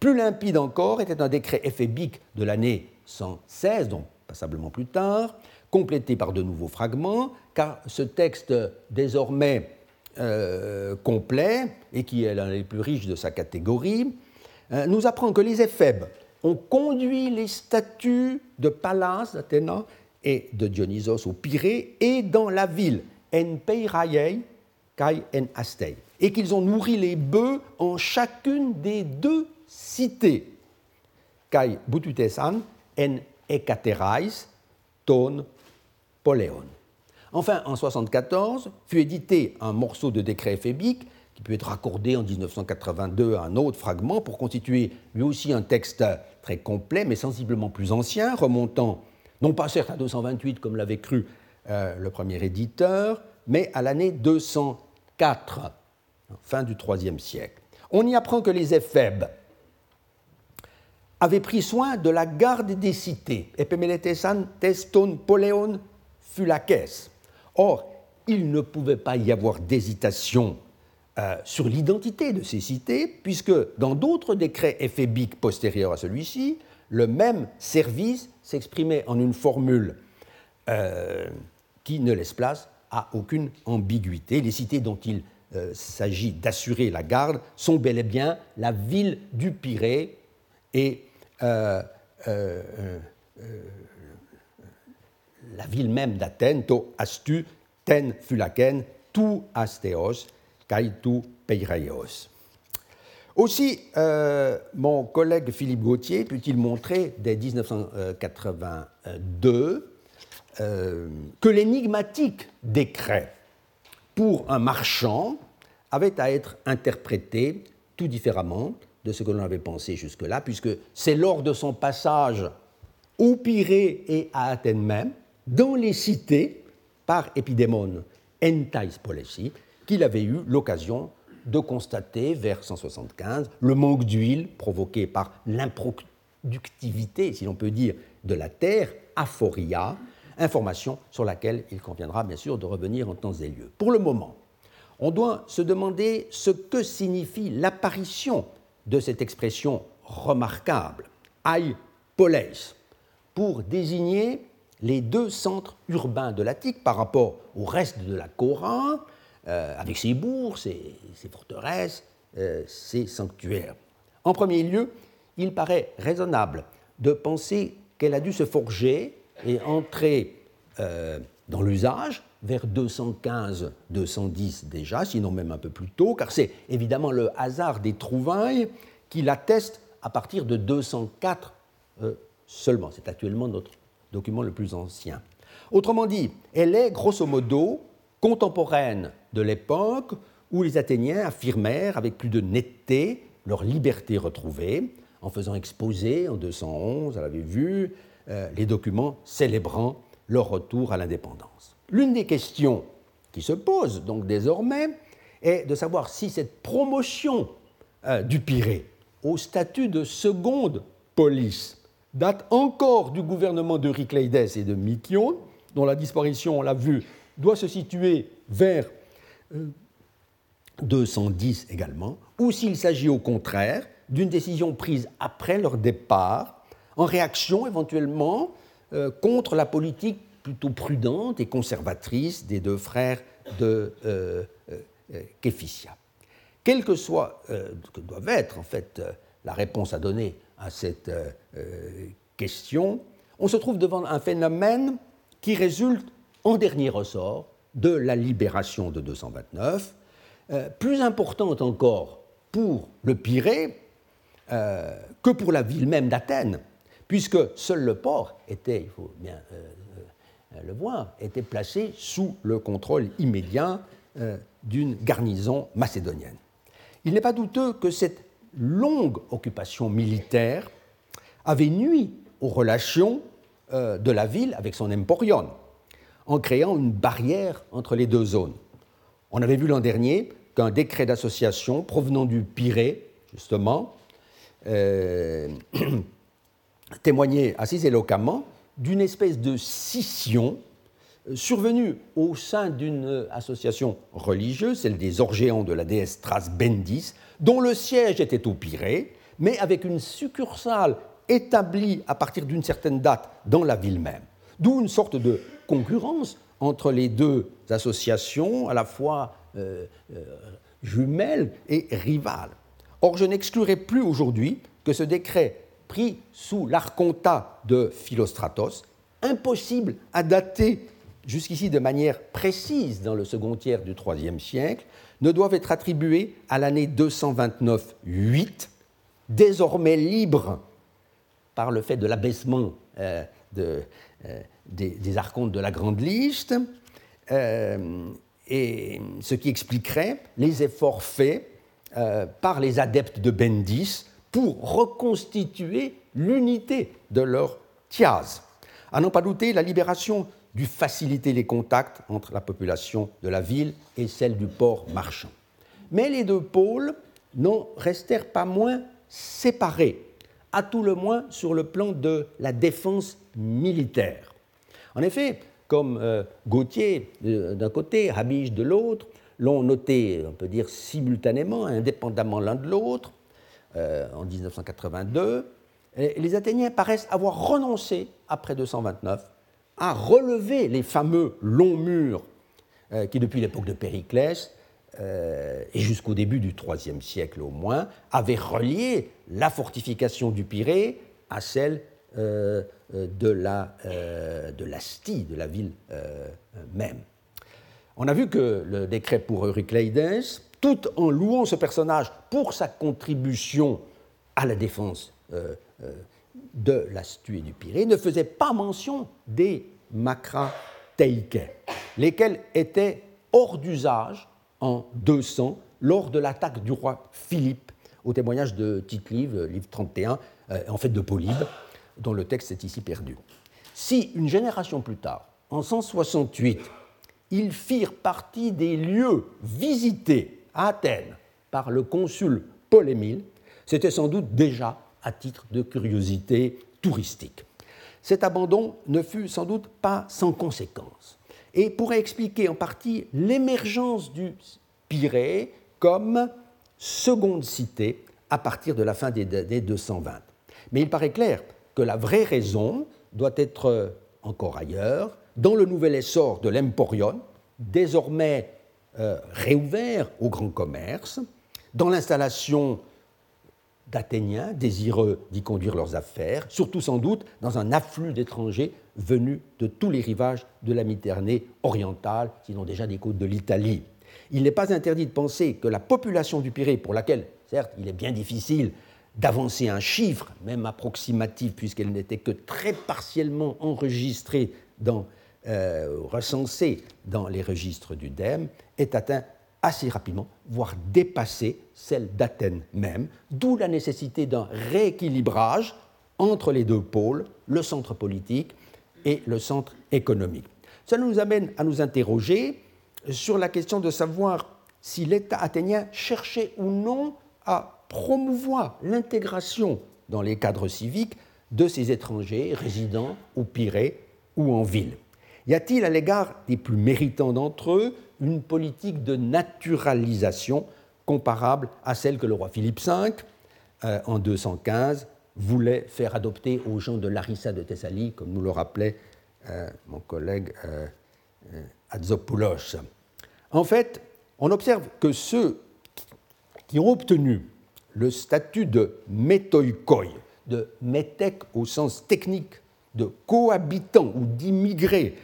[SPEAKER 2] Plus limpide encore était un décret éphébique de l'année 116, donc passablement plus tard, complété par de nouveaux fragments, car ce texte désormais euh, complet, et qui est l'un des plus riches de sa catégorie, euh, nous apprend que les éphèbes ont conduit les statues de Pallas d'Athéna et de Dionysos au Pirée et dans la ville, en Peiraiei kai en Astei, et qu'ils ont nourri les bœufs en chacune des deux cités, kai bututesan en Ekaterais ton Poléon. Enfin, en 1974, fut édité un morceau de décret éphébique qui peut être accordé en 1982 à un autre fragment pour constituer lui aussi un texte très complet, mais sensiblement plus ancien, remontant non pas certes à 228 comme l'avait cru euh, le premier éditeur, mais à l'année 204, fin du IIIe siècle. On y apprend que les éphèbes avaient pris soin de la garde des cités, epemeletesan teston poleon fulakes. Or, il ne pouvait pas y avoir d'hésitation euh, sur l'identité de ces cités, puisque dans d'autres décrets éphébiques postérieurs à celui-ci, le même service s'exprimait en une formule euh, qui ne laisse place à aucune ambiguïté. Les cités dont il euh, s'agit d'assurer la garde sont bel et bien la ville du Pirée et la ville même d'Athènes, to astu, ten fulaken, tu astéos, Kaitu Peireios. Aussi, euh, mon collègue Philippe Gauthier put-il montrer dès 1982 euh, que l'énigmatique décret pour un marchand avait à être interprété tout différemment de ce que l'on avait pensé jusque-là, puisque c'est lors de son passage au Pirée et à Athènes même, dans les cités, par Épidémon Entais Polesi, qu'il avait eu l'occasion de constater vers 175 le manque d'huile provoqué par l'improductivité, si l'on peut dire, de la terre, aphoria, information sur laquelle il conviendra bien sûr de revenir en temps et lieu. Pour le moment, on doit se demander ce que signifie l'apparition de cette expression remarquable, ai poleis, pour désigner les deux centres urbains de l'Attique par rapport au reste de la Cora, euh, avec ses bourgs, ses, forteresses, euh, ses sanctuaires. En premier lieu, il paraît raisonnable de penser qu'elle a dû se forger et entrer euh, dans l'usage vers 215-210 déjà, sinon même un peu plus tôt, car c'est évidemment le hasard des trouvailles qui l'atteste à partir de 204 seulement. C'est actuellement notre document le plus ancien. Autrement dit, elle est grosso modo contemporaine de l'époque où les Athéniens affirmèrent avec plus de netteté leur liberté retrouvée en faisant exposer en 211, elle avait vu, euh, les documents célébrant leur retour à l'indépendance. L'une des questions qui se pose donc désormais est de savoir si cette promotion euh, du Pirée au statut de seconde police date encore du gouvernement de Ricleides et de Mykion, dont la disparition, on l'a vu, doit se situer vers 210 euh, également, ou s'il s'agit au contraire d'une décision prise après leur départ, en réaction éventuellement euh, contre la politique plutôt prudente et conservatrice des deux frères de euh, Képhysia. Quelle que soit, que doive être en fait la réponse à donner à cette question, on se trouve devant un phénomène qui résulte en dernier ressort de la libération de 229, euh, plus importante encore pour le Pirée euh, que pour la ville même d'Athènes, puisque seul le port était, il faut bien euh, le voir, était placé sous le contrôle immédiat d'une garnison macédonienne. Il n'est pas douteux que cette longue occupation militaire avait nuit aux relations de la ville avec son emporion en créant une barrière entre les deux zones. On avait vu l'an dernier qu'un décret d'association provenant du Pirée, justement, euh, témoignait assez éloquemment d'une espèce de scission survenu au sein d'une association religieuse, celle des Orgéans de la déesse Thras Bendis, dont le siège était au Pirée, mais avec une succursale établie à partir d'une certaine date dans la ville même. D'où une sorte de concurrence entre les deux associations, à la fois euh, euh, jumelles et rivales. Or, je n'exclurai plus aujourd'hui que ce décret pris sous l'archontat de Philostratos, impossible à dater jusqu'ici de manière précise dans le second tiers du IIIe siècle, ne doivent être attribués à l'année 229-8, désormais libre par le fait de l'abaissement euh, euh, des, archontes de la Grande Liste, euh, et ce qui expliquerait les efforts faits par les adeptes de Bendis pour reconstituer l'unité de leur tiaz. À n'en pas douter, la libération dut faciliter les contacts entre la population de la ville et celle du port marchand. Mais les deux pôles n'en restèrent pas moins séparés, à tout le moins sur le plan de la défense militaire. En effet, comme euh, Gauthier d'un côté, Habige de l'autre, l'ont noté, on peut dire, simultanément, indépendamment l'un de l'autre, euh, en 1982, les Athéniens paraissent avoir renoncé, après 229, à relever les fameux longs murs euh, qui, depuis l'époque de Périclès, et jusqu'au début du IIIe siècle au moins, avaient relié la fortification du Pirée à celle de la, de l'Astie, de la ville même. On a vu que le décret pour Eurycleides tout en louant ce personnage pour sa contribution à la défense euh, euh, de l'astu et du Pirée, ne faisait pas mention des macrateikais, lesquels étaient hors d'usage en 200 lors de l'attaque du roi Philippe, au témoignage de Tite-Live, livre 31, euh, en fait de Polybe, dont le texte est ici perdu. Si une génération plus tard, en 168, ils firent partie des lieux visités à Athènes par le consul Paul Émile, c'était sans doute déjà à titre de curiosité touristique. Cet abandon ne fut sans doute pas sans conséquence et pourrait expliquer en partie l'émergence du Pirée comme seconde cité à partir de la fin des, 220. Mais il paraît clair que la vraie raison doit être encore ailleurs, dans le nouvel essor de l'Emporion, désormais euh, réouvert au grand commerce, dans l'installation d'Athéniens désireux d'y conduire leurs affaires, surtout sans doute dans un afflux d'étrangers venus de tous les rivages de la Méditerranée orientale, sinon déjà des côtes de l'Italie. Il n'est pas interdit de penser que la population du Pirée, pour laquelle, certes, il est bien difficile d'avancer un chiffre, même approximatif, puisqu'elle n'était que très partiellement enregistrée dans euh, recensée dans les registres du DEM est atteint assez rapidement, voire dépassé celle d'Athènes même, d'où la nécessité d'un rééquilibrage entre les deux pôles, le centre politique et le centre économique. Ça nous amène à nous interroger sur la question de savoir si l'État athénien cherchait ou non à promouvoir l'intégration dans les cadres civiques de ces étrangers résidant au Pirée ou en ville. Y a-t-il à l'égard des plus méritants d'entre eux une politique de naturalisation comparable à celle que le roi Philippe V, euh, en 215, voulait faire adopter aux gens de Larissa de Thessalie, comme nous le rappelait euh, mon collègue euh, Adzopoulos. En fait, on observe que ceux qui ont obtenu le statut de métoïkoi, de métèque au sens technique, de cohabitants ou d'immigrés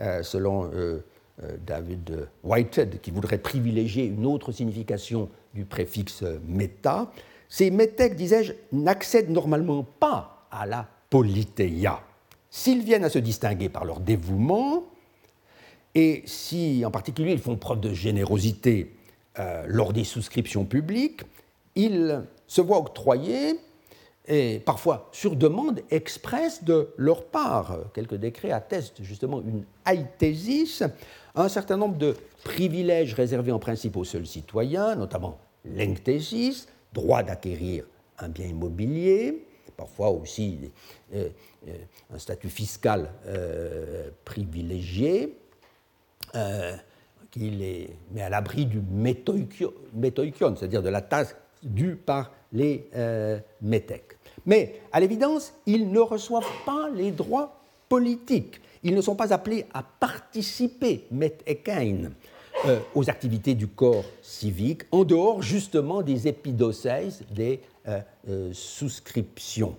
[SPEAKER 2] euh, selon euh, euh, David Whitehead, qui voudrait privilégier une autre signification du préfixe méta, ces métèques, disais-je, n'accèdent normalement pas à la polythéia. S'ils viennent à se distinguer par leur dévouement, et si en particulier ils font preuve de générosité lors des souscriptions publiques, ils se voient octroyer et parfois sur demande expresse de leur part. Quelques décrets attestent justement une aïtésis, un certain nombre de privilèges réservés en principe aux seuls citoyens, notamment l'enctésis, droit d'acquérir un bien immobilier, parfois aussi euh, euh, un statut fiscal euh, privilégié, qui les met à l'abri du métoïkion, c'est-à-dire de la tasse due par les métèques. Mais à l'évidence, ils ne reçoivent pas les droits politiques. Ils ne sont pas appelés à participer, euh, aux activités du corps civique, en dehors justement des épidocèses, des euh, euh, souscriptions,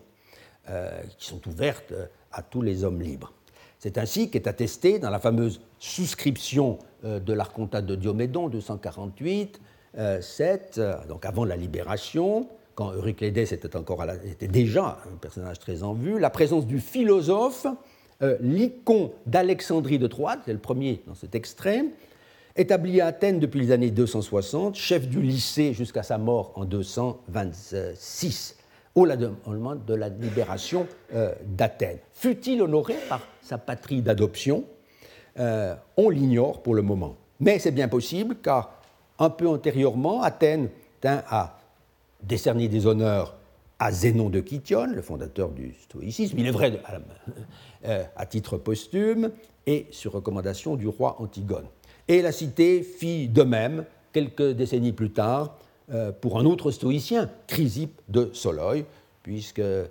[SPEAKER 2] qui sont ouvertes à tous les hommes libres. C'est ainsi qu'est attesté dans la fameuse souscription de l'archontat de Diomédon 248, 7, donc avant la libération, quand Euryclédès était, encore était déjà un personnage très en vue, la présence du philosophe, l'icône d'Alexandrie de Troade, c'est le premier dans cet extrême, Établi à Athènes depuis les années 260, chef du lycée jusqu'à sa mort en 226, au lendemain de la libération euh, d'Athènes. Fut-il honoré par sa patrie d'adoption? Euh, On l'ignore pour le moment. Mais c'est bien possible car un peu antérieurement, Athènes tint à décerner des honneurs à Zénon de Kition, le fondateur du stoïcisme, il est vrai à, euh, titre posthume et sur recommandation du roi Antigone. Et la cité fit de même quelques décennies plus tard euh, pour un autre stoïcien, Chrysippe de Soloï, puisque euh,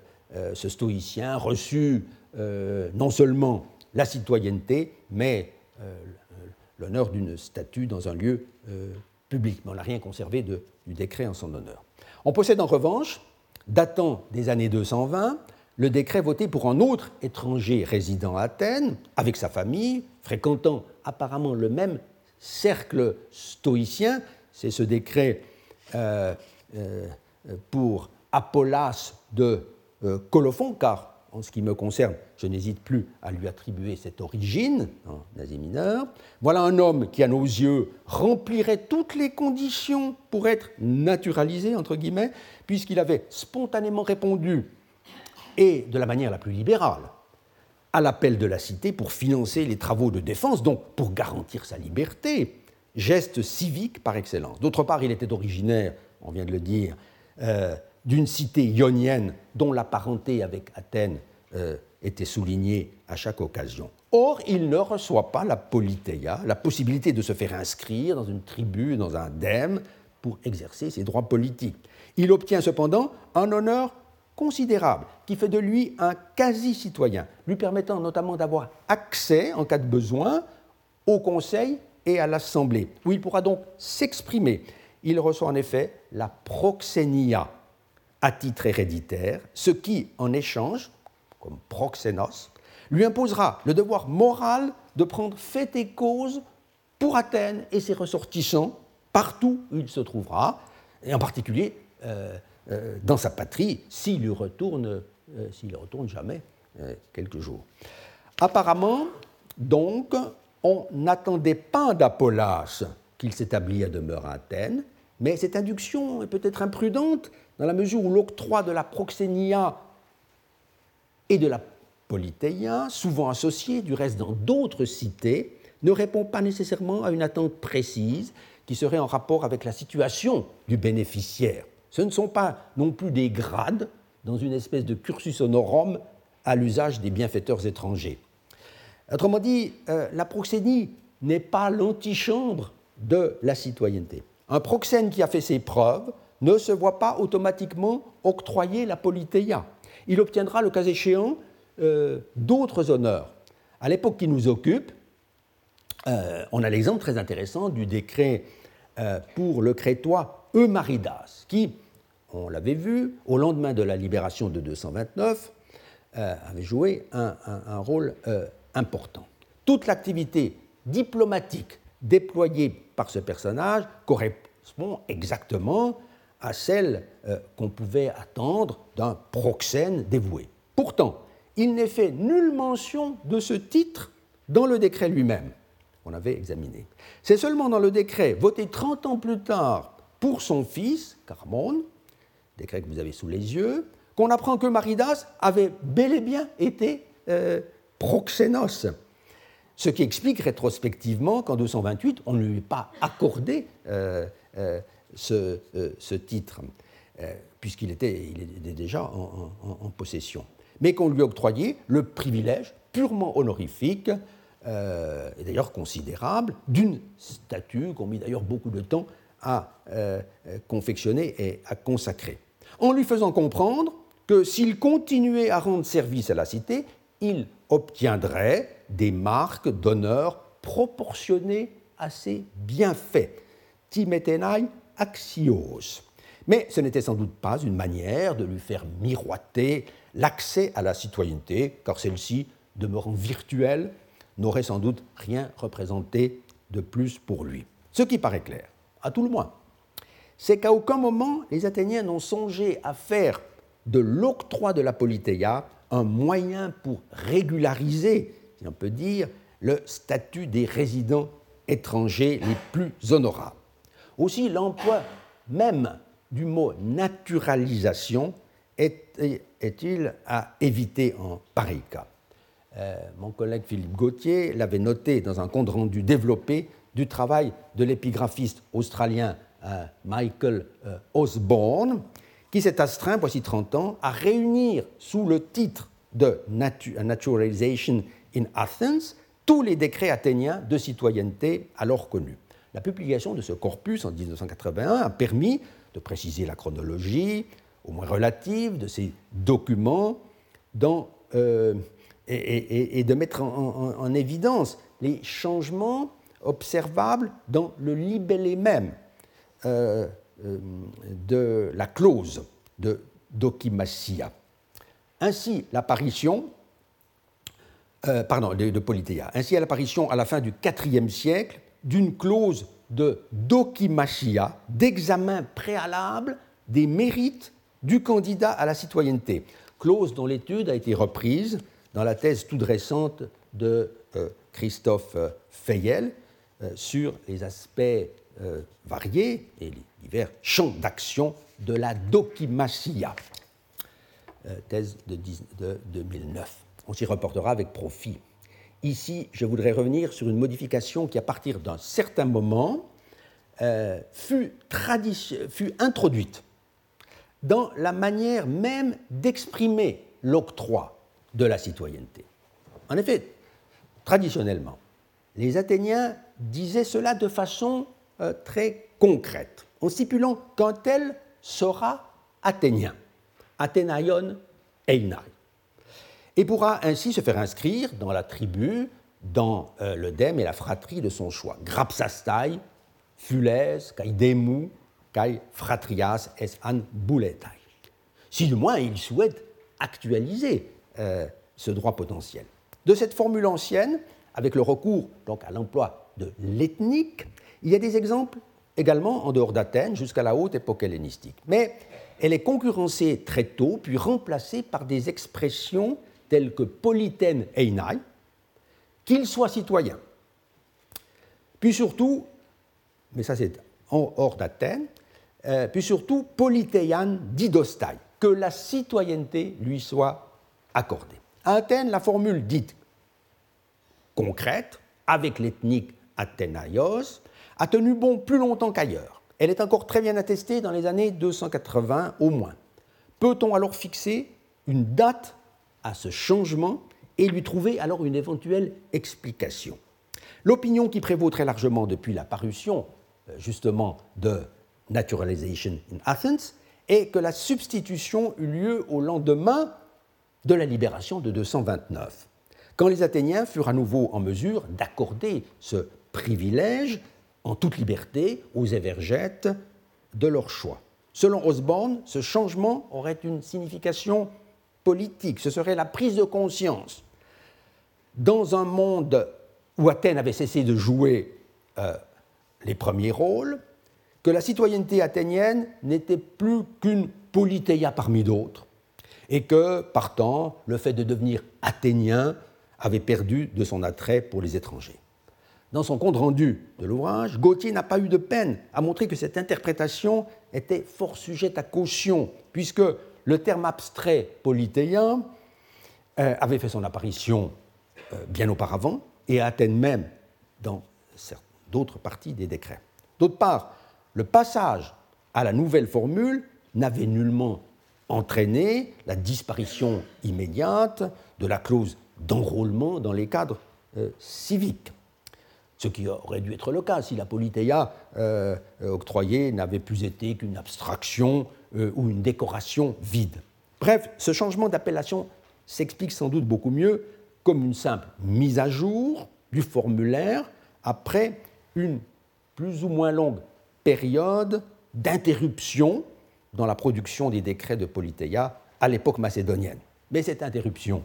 [SPEAKER 2] ce stoïcien reçut non seulement la citoyenneté, mais l'honneur d'une statue dans un lieu public. On n'a rien conservé du décret en son honneur. On possède en revanche, datant des années 220, le décret voté pour un autre étranger résidant à Athènes, avec sa famille, fréquentant apparemment le même cercle stoïcien. C'est ce décret euh, euh, pour Apollas de euh, Colophon, car en ce qui me concerne, je n'hésite plus à lui attribuer cette origine en Asie mineure. Voilà un homme qui, à nos yeux, remplirait toutes les conditions pour être naturalisé, entre guillemets, puisqu'il avait spontanément répondu et de la manière la plus libérale à l'appel de la cité pour financer les travaux de défense, donc pour garantir sa liberté, geste civique par excellence. D'autre part, il était originaire, on vient de le dire, euh, d'une cité ionienne dont la parenté avec Athènes euh, était soulignée à chaque occasion. Or, il ne reçoit pas la politéia, la possibilité de se faire inscrire dans une tribu, dans un dème, pour exercer ses droits politiques. Il obtient cependant un honneur considérable qui fait de lui un quasi-citoyen, lui permettant notamment d'avoir accès, en cas de besoin, au Conseil et à l'Assemblée, où il pourra donc s'exprimer. Il reçoit en effet la proxénia à titre héréditaire, ce qui, en échange, comme proxénos, lui imposera le devoir moral de prendre fait et cause pour Athènes et ses ressortissants partout où il se trouvera, et en particulier euh, euh, dans sa patrie s'il y retourne, euh, retourne jamais quelques jours. Apparemment, donc, on n'attendait pas d'Apollas qu'il s'établit à demeure à Athènes, mais cette induction est peut-être imprudente dans la mesure où l'octroi de la proxénia et de la politéia, souvent associés du reste dans d'autres cités, ne répond pas nécessairement à une attente précise qui serait en rapport avec la situation du bénéficiaire. Ce ne sont pas non plus des grades dans une espèce de cursus honorum à l'usage des bienfaiteurs étrangers. Autrement dit, euh, la proxénie n'est pas l'antichambre de la citoyenneté. Un proxène qui a fait ses preuves ne se voit pas automatiquement octroyer la politéia. Il obtiendra, le cas échéant, euh, d'autres honneurs. À l'époque qui nous occupe, euh, on a l'exemple très intéressant du décret pour le crétois Eumaridas, qui, on l'avait vu, au lendemain de la libération de 229, euh, avait joué un, rôle euh, important. Toute l'activité diplomatique déployée par ce personnage correspond exactement à celle euh, qu'on pouvait attendre d'un proxène dévoué. Pourtant, il n'est fait nulle mention de ce titre dans le décret lui-même. On avait examiné. C'est seulement dans le décret voté 30 ans plus tard pour son fils, Carmone, décret que vous avez sous les yeux, qu'on apprend que Maridas avait bel et bien été euh, proxénos. Ce qui explique rétrospectivement qu'en 228, on ne lui a pas accordé euh, euh, ce, titre, puisqu'il était, déjà en, possession, mais qu'on lui octroyait le privilège purement honorifique et d'ailleurs considérable, d'une statue qu'on mit d'ailleurs beaucoup de temps à confectionner et à consacrer, en lui faisant comprendre que s'il continuait à rendre service à la cité, il obtiendrait des marques d'honneur proportionnées à ses bienfaits. Timetenai axios. Mais ce n'était sans doute pas une manière de lui faire miroiter l'accès à la citoyenneté, car celle-ci, demeurant virtuelle, n'aurait sans doute rien représenté de plus pour lui. Ce qui paraît clair, à tout le moins, c'est qu'à aucun moment les Athéniens n'ont songé à faire de l'octroi de la Politéia un moyen pour régulariser, si on peut dire, le statut des résidents étrangers les plus honorables. Aussi, l'emploi même du mot naturalisation est-il à éviter en pareil cas euh, Mon collègue Philippe Gauthier l'avait noté dans un compte rendu développé du travail de l'épigraphiste australien euh, Michael euh, Osborne, qui s'est astreint, voici 30 ans, à réunir sous le titre de Naturalization in Athens tous les décrets athéniens de citoyenneté alors connus. La publication de ce corpus en 1981 a permis de préciser la chronologie, au moins relative, de ces documents euh, et, de mettre en, évidence les changements observables dans le libellé même euh, euh, de la clause de dokimasia. Ainsi, l'apparition, pardon, de, de ainsi à l'apparition à la fin du IVe siècle d'une clause de dokimasia, d'examen préalable des mérites du candidat à la citoyenneté, clause dont l'étude a été reprise dans la thèse toute récente de euh, Christophe Feyel sur les aspects variés et les divers champs d'action de la dokimasia, euh, thèse de, 2009. On s'y reportera avec profit. Ici, je voudrais revenir sur une modification qui, à partir d'un certain moment, euh, fut, introduite dans la manière même d'exprimer l'octroi de la citoyenneté. En effet, traditionnellement, les Athéniens disaient cela de façon euh, très concrète en stipulant qu'un tel sera athénien, Athénaion Einai, et pourra ainsi se faire inscrire dans la tribu, dans euh, le dème et la fratrie de son choix. Grapsastai, Fules, kai Demu, kai Fratrias es an Bouletai. Si du moins il souhaite actualiser euh, ce droit potentiel. De cette formule ancienne, avec le recours donc à l'emploi de l'ethnique, il y a des exemples également en dehors d'Athènes jusqu'à la haute époque hellénistique. Mais elle est concurrencée très tôt, puis remplacée par des expressions telles que polythène einai, qu'il soit citoyen. Puis surtout, mais ça c'est hors d'Athènes, euh, puis surtout polythéian didostai, que la citoyenneté lui soit accordée. À Athènes, la formule dite concrète, avec l'ethnique athénaïos, a tenu bon plus longtemps qu'ailleurs. Elle est encore très bien attestée dans les années 280 au moins. Peut-on alors fixer une date à ce changement et lui trouver alors une éventuelle explication L'opinion qui prévaut très largement depuis la parution euh, justement de Naturalization in Athens est que la substitution eut lieu au lendemain de la libération de 229, quand les Athéniens furent à nouveau en mesure d'accorder ce privilège en toute liberté aux évergètes de leur choix. Selon Osborne, ce changement aurait une signification politique, ce serait la prise de conscience. Dans un monde où Athènes avait cessé de jouer euh, les premiers rôles, que la citoyenneté athénienne n'était plus qu'une politéia parmi d'autres, et que, partant, le fait de devenir athénien avait perdu de son attrait pour les étrangers. Dans son compte rendu de l'ouvrage, Gauthier n'a pas eu de peine à montrer que cette interprétation était fort sujette à caution, puisque le terme abstrait polythéen euh, avait fait son apparition euh, bien auparavant, et à Athènes même, dans d'autres parties des décrets. D'autre part, le passage à la nouvelle formule n'avait nullement entraîné la disparition immédiate de la clause d'enrôlement dans les cadres civique ce qui aurait dû être le cas si la Politeia euh, octroyée n'avait plus été qu'une abstraction euh, ou une décoration vide. Bref, ce changement d'appellation s'explique sans doute beaucoup mieux comme une simple mise à jour du formulaire après une plus ou moins longue période d'interruption dans la production des décrets de Politeia à l'époque macédonienne. Mais cette interruption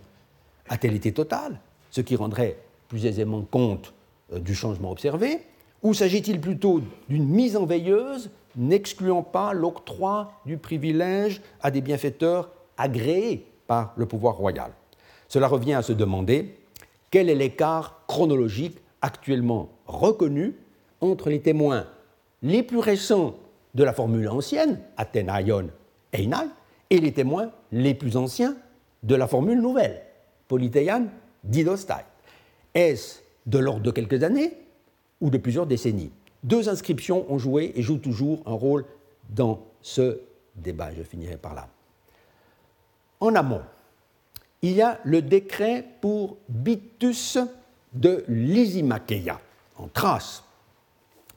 [SPEAKER 2] a-t-elle été totale, ce qui rendrait plus aisément compte euh, du changement observé, ou s'agit-il plutôt d'une mise en veilleuse n'excluant pas l'octroi du privilège à des bienfaiteurs agréés par le pouvoir royal? Cela revient à se demander quel est l'écart chronologique actuellement reconnu entre les témoins les plus récents de la formule ancienne, Athénaïon Einai, et les témoins les plus anciens de la formule nouvelle, Polythéian Didostai. Est-ce de l'ordre de quelques années ou de plusieurs décennies. Deux inscriptions ont joué et jouent toujours un rôle dans ce débat. Je finirai par là. En amont, il y a le décret pour Bitus de Lysimacheia, en Thrace,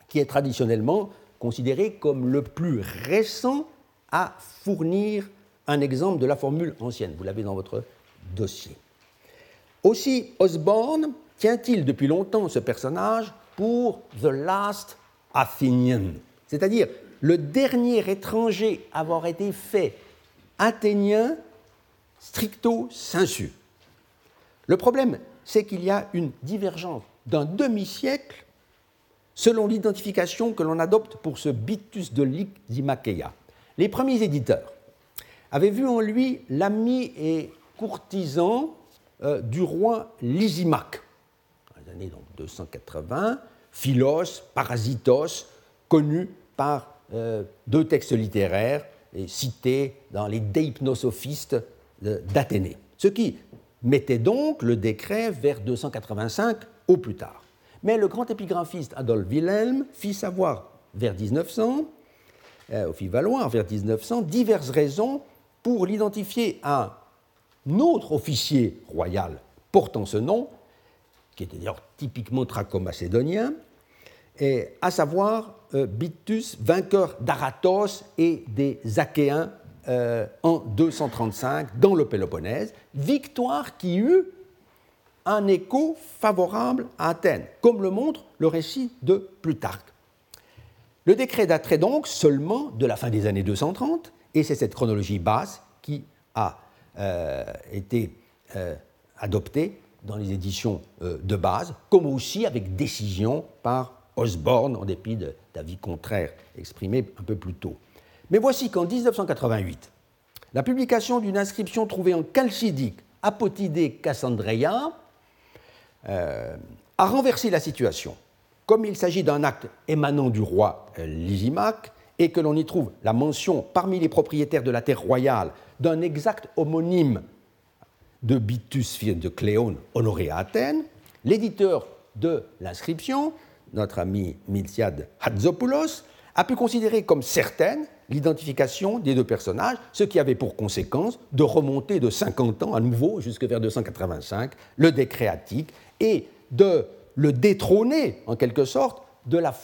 [SPEAKER 2] qui est traditionnellement considéré comme le plus récent à fournir un exemple de la formule ancienne. Vous l'avez dans votre dossier. Aussi, Osborne tient-il depuis longtemps ce personnage pour The Last Athenian, c'est-à-dire le dernier étranger à avoir été fait athénien stricto sensu. Le problème, c'est qu'il y a une divergence d'un demi-siècle selon l'identification que l'on adopte pour ce Bitus de Lysimacheia. Les premiers éditeurs avaient vu en lui l'ami et courtisan euh, du roi Lysimaque, donc 280, Philos, Parasitos, connu par euh, deux textes littéraires et cités dans les Deipnosophistes d'Athénée. Ce qui mettait donc le décret vers 285 au plus tard. Mais le grand épigraphiste Adolphe Wilhelm fit savoir vers 1900, euh, fit valoir vers 1900, diverses raisons pour l'identifier à un autre officier royal portant ce nom, qui était d'ailleurs typiquement thraco-macédonien, à savoir euh, Bitus, vainqueur d'Aratos et des Achéens euh, en 235 dans le Péloponnèse, victoire qui eut un écho favorable à Athènes, comme le montre le récit de Plutarque. Le décret daterait donc seulement de la fin des années 230, et c'est cette chronologie basse qui a euh, été adoptée dans les éditions euh, de base, comme aussi avec décision par Osborne, en dépit d'avis contraires exprimés un peu plus tôt. Mais voici qu'en 1988, la publication d'une inscription trouvée en Chalcidique, Apotidée Cassandreia, euh, a renversé la situation. Comme il s'agit d'un acte émanant du roi euh, et que l'on y trouve la mention parmi les propriétaires de la terre royale d'un exact homonyme de Bitus de Cléone honoré à Athènes, l'éditeur de l'inscription, notre ami Miltiade Hatzopoulos, a pu considérer comme certaine l'identification des deux personnages, ce qui avait pour conséquence de remonter de 50 ans à nouveau, jusque vers 285, le décret attique, et de le détrôner, en quelque sorte, de la,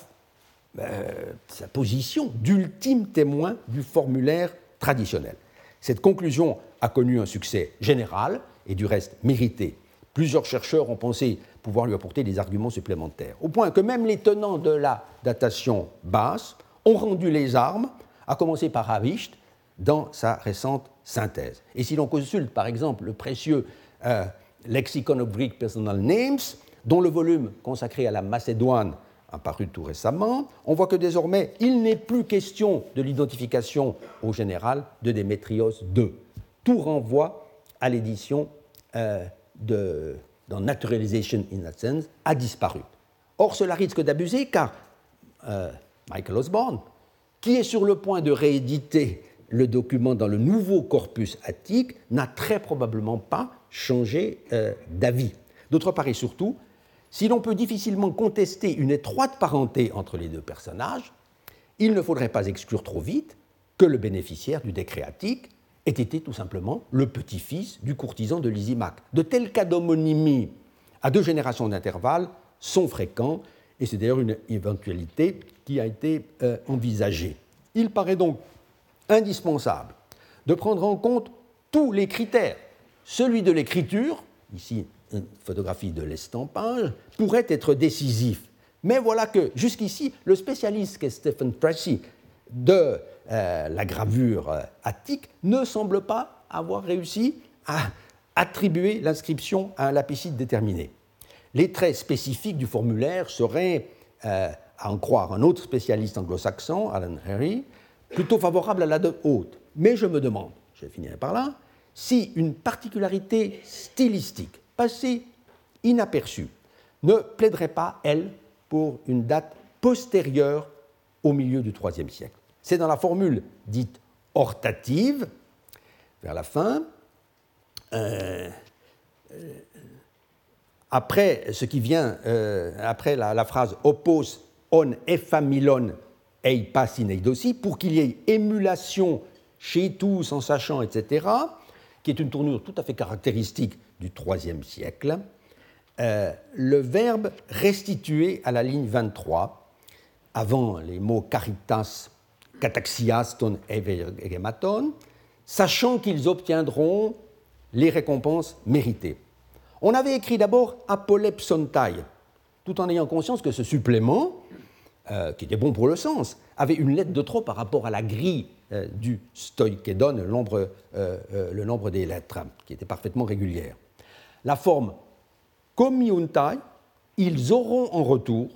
[SPEAKER 2] euh, sa position d'ultime témoin du formulaire traditionnel. Cette conclusion a connu un succès général et du reste mérité. Plusieurs chercheurs ont pensé pouvoir lui apporter des arguments supplémentaires, au point que même les tenants de la datation basse ont rendu les armes, à commencer par Havicht dans sa récente synthèse. Et si l'on consulte par exemple le précieux euh, Lexicon of Greek Personal Names, dont le volume consacré à la Macédoine a paru tout récemment, on voit que désormais il n'est plus question de l'identification au général de Démétrios II tout renvoi à l'édition euh, dans Naturalization in Sense a disparu. Or, cela risque d'abuser car euh, Michael Osborne, qui est sur le point de rééditer le document dans le nouveau corpus attique, n'a très probablement pas changé euh, d'avis. D'autre part et surtout, si l'on peut difficilement contester une étroite parenté entre les deux personnages, il ne faudrait pas exclure trop vite que le bénéficiaire du décret attique ait été tout simplement le petit-fils du courtisan de Lysimaque. De tels cas d'homonymie à deux générations d'intervalle sont fréquents, et c'est d'ailleurs une éventualité qui a été euh, envisagée. Il paraît donc indispensable de prendre en compte tous les critères. Celui de l'écriture, ici une photographie de l'estampage, pourrait être décisif. Mais voilà que jusqu'ici, le spécialiste qu'est Stephen Tracy de euh, la gravure euh, attique ne semble pas avoir réussi à attribuer l'inscription à un lapicide déterminé. Les traits spécifiques du formulaire seraient, euh, à en croire un autre spécialiste anglo-saxon, Alan Harry, plutôt favorable à la haute. Mais je me demande, je finirai par là, si une particularité stylistique passée inaperçue ne plaiderait pas, elle, pour une date postérieure au milieu du IIIe siècle. C'est dans la formule dite hortative, vers la fin, euh, euh, après ce qui vient, euh, après la, phrase oppos on effamilon ei passineidosi, pour qu'il y ait émulation chez tous en sachant, etc., qui est une tournure tout à fait caractéristique du IIIe siècle, le verbe restitué à la ligne 23, avant les mots caritas, cataxiaston egematon, sachant qu'ils obtiendront les récompenses méritées. On avait écrit d'abord apolepsontai, tout en ayant conscience que ce supplément, euh, qui était bon pour le sens, avait une lettre de trop par rapport à la grille euh, du stoikédon, le nombre, euh, le nombre des lettres, qui était parfaitement régulière. La forme commiuntai, ils auront en retour,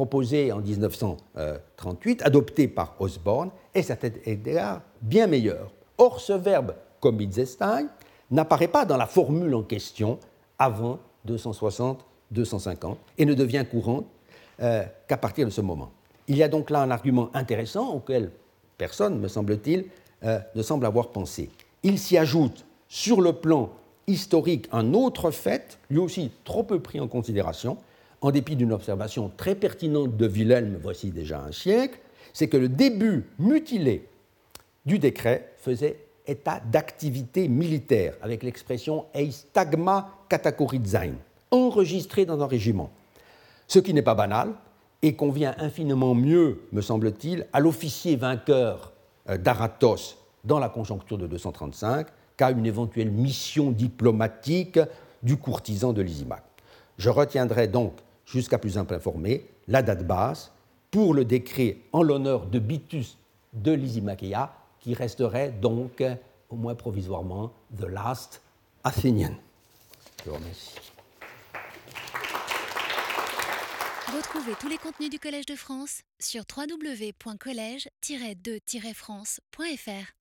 [SPEAKER 2] proposée en 1938, adoptée par Osborne, et cet égard bien meilleur. Or, ce verbe comitzestai n'apparaît pas dans la formule en question avant 260-250 et ne devient courant euh, qu'à partir de ce moment. Il y a donc là un argument intéressant auquel personne, me semble-t-il, euh, ne semble avoir pensé. Il s'y ajoute sur le plan historique un autre fait, lui aussi trop peu pris en considération, en dépit d'une observation très pertinente de Wilhelm, voici déjà un siècle, c'est que le début mutilé du décret faisait état d'activité militaire, avec l'expression Eistagma Katakurizain, enregistré dans un régiment. Ce qui n'est pas banal et convient infiniment mieux, me semble-t-il, à l'officier vainqueur euh, d'Aratos dans la conjoncture de 235 qu'à une éventuelle mission diplomatique du courtisan de Lysimac. Je retiendrai donc, jusqu'à plus informé, la date basse pour le décret en l'honneur de Bitus de Lysimachia qui resterait donc, au moins provisoirement, The Last Athenian. Je vous remercie.
[SPEAKER 1] Retrouvez tous les contenus du Collège de France sur www.colège-2-france.fr.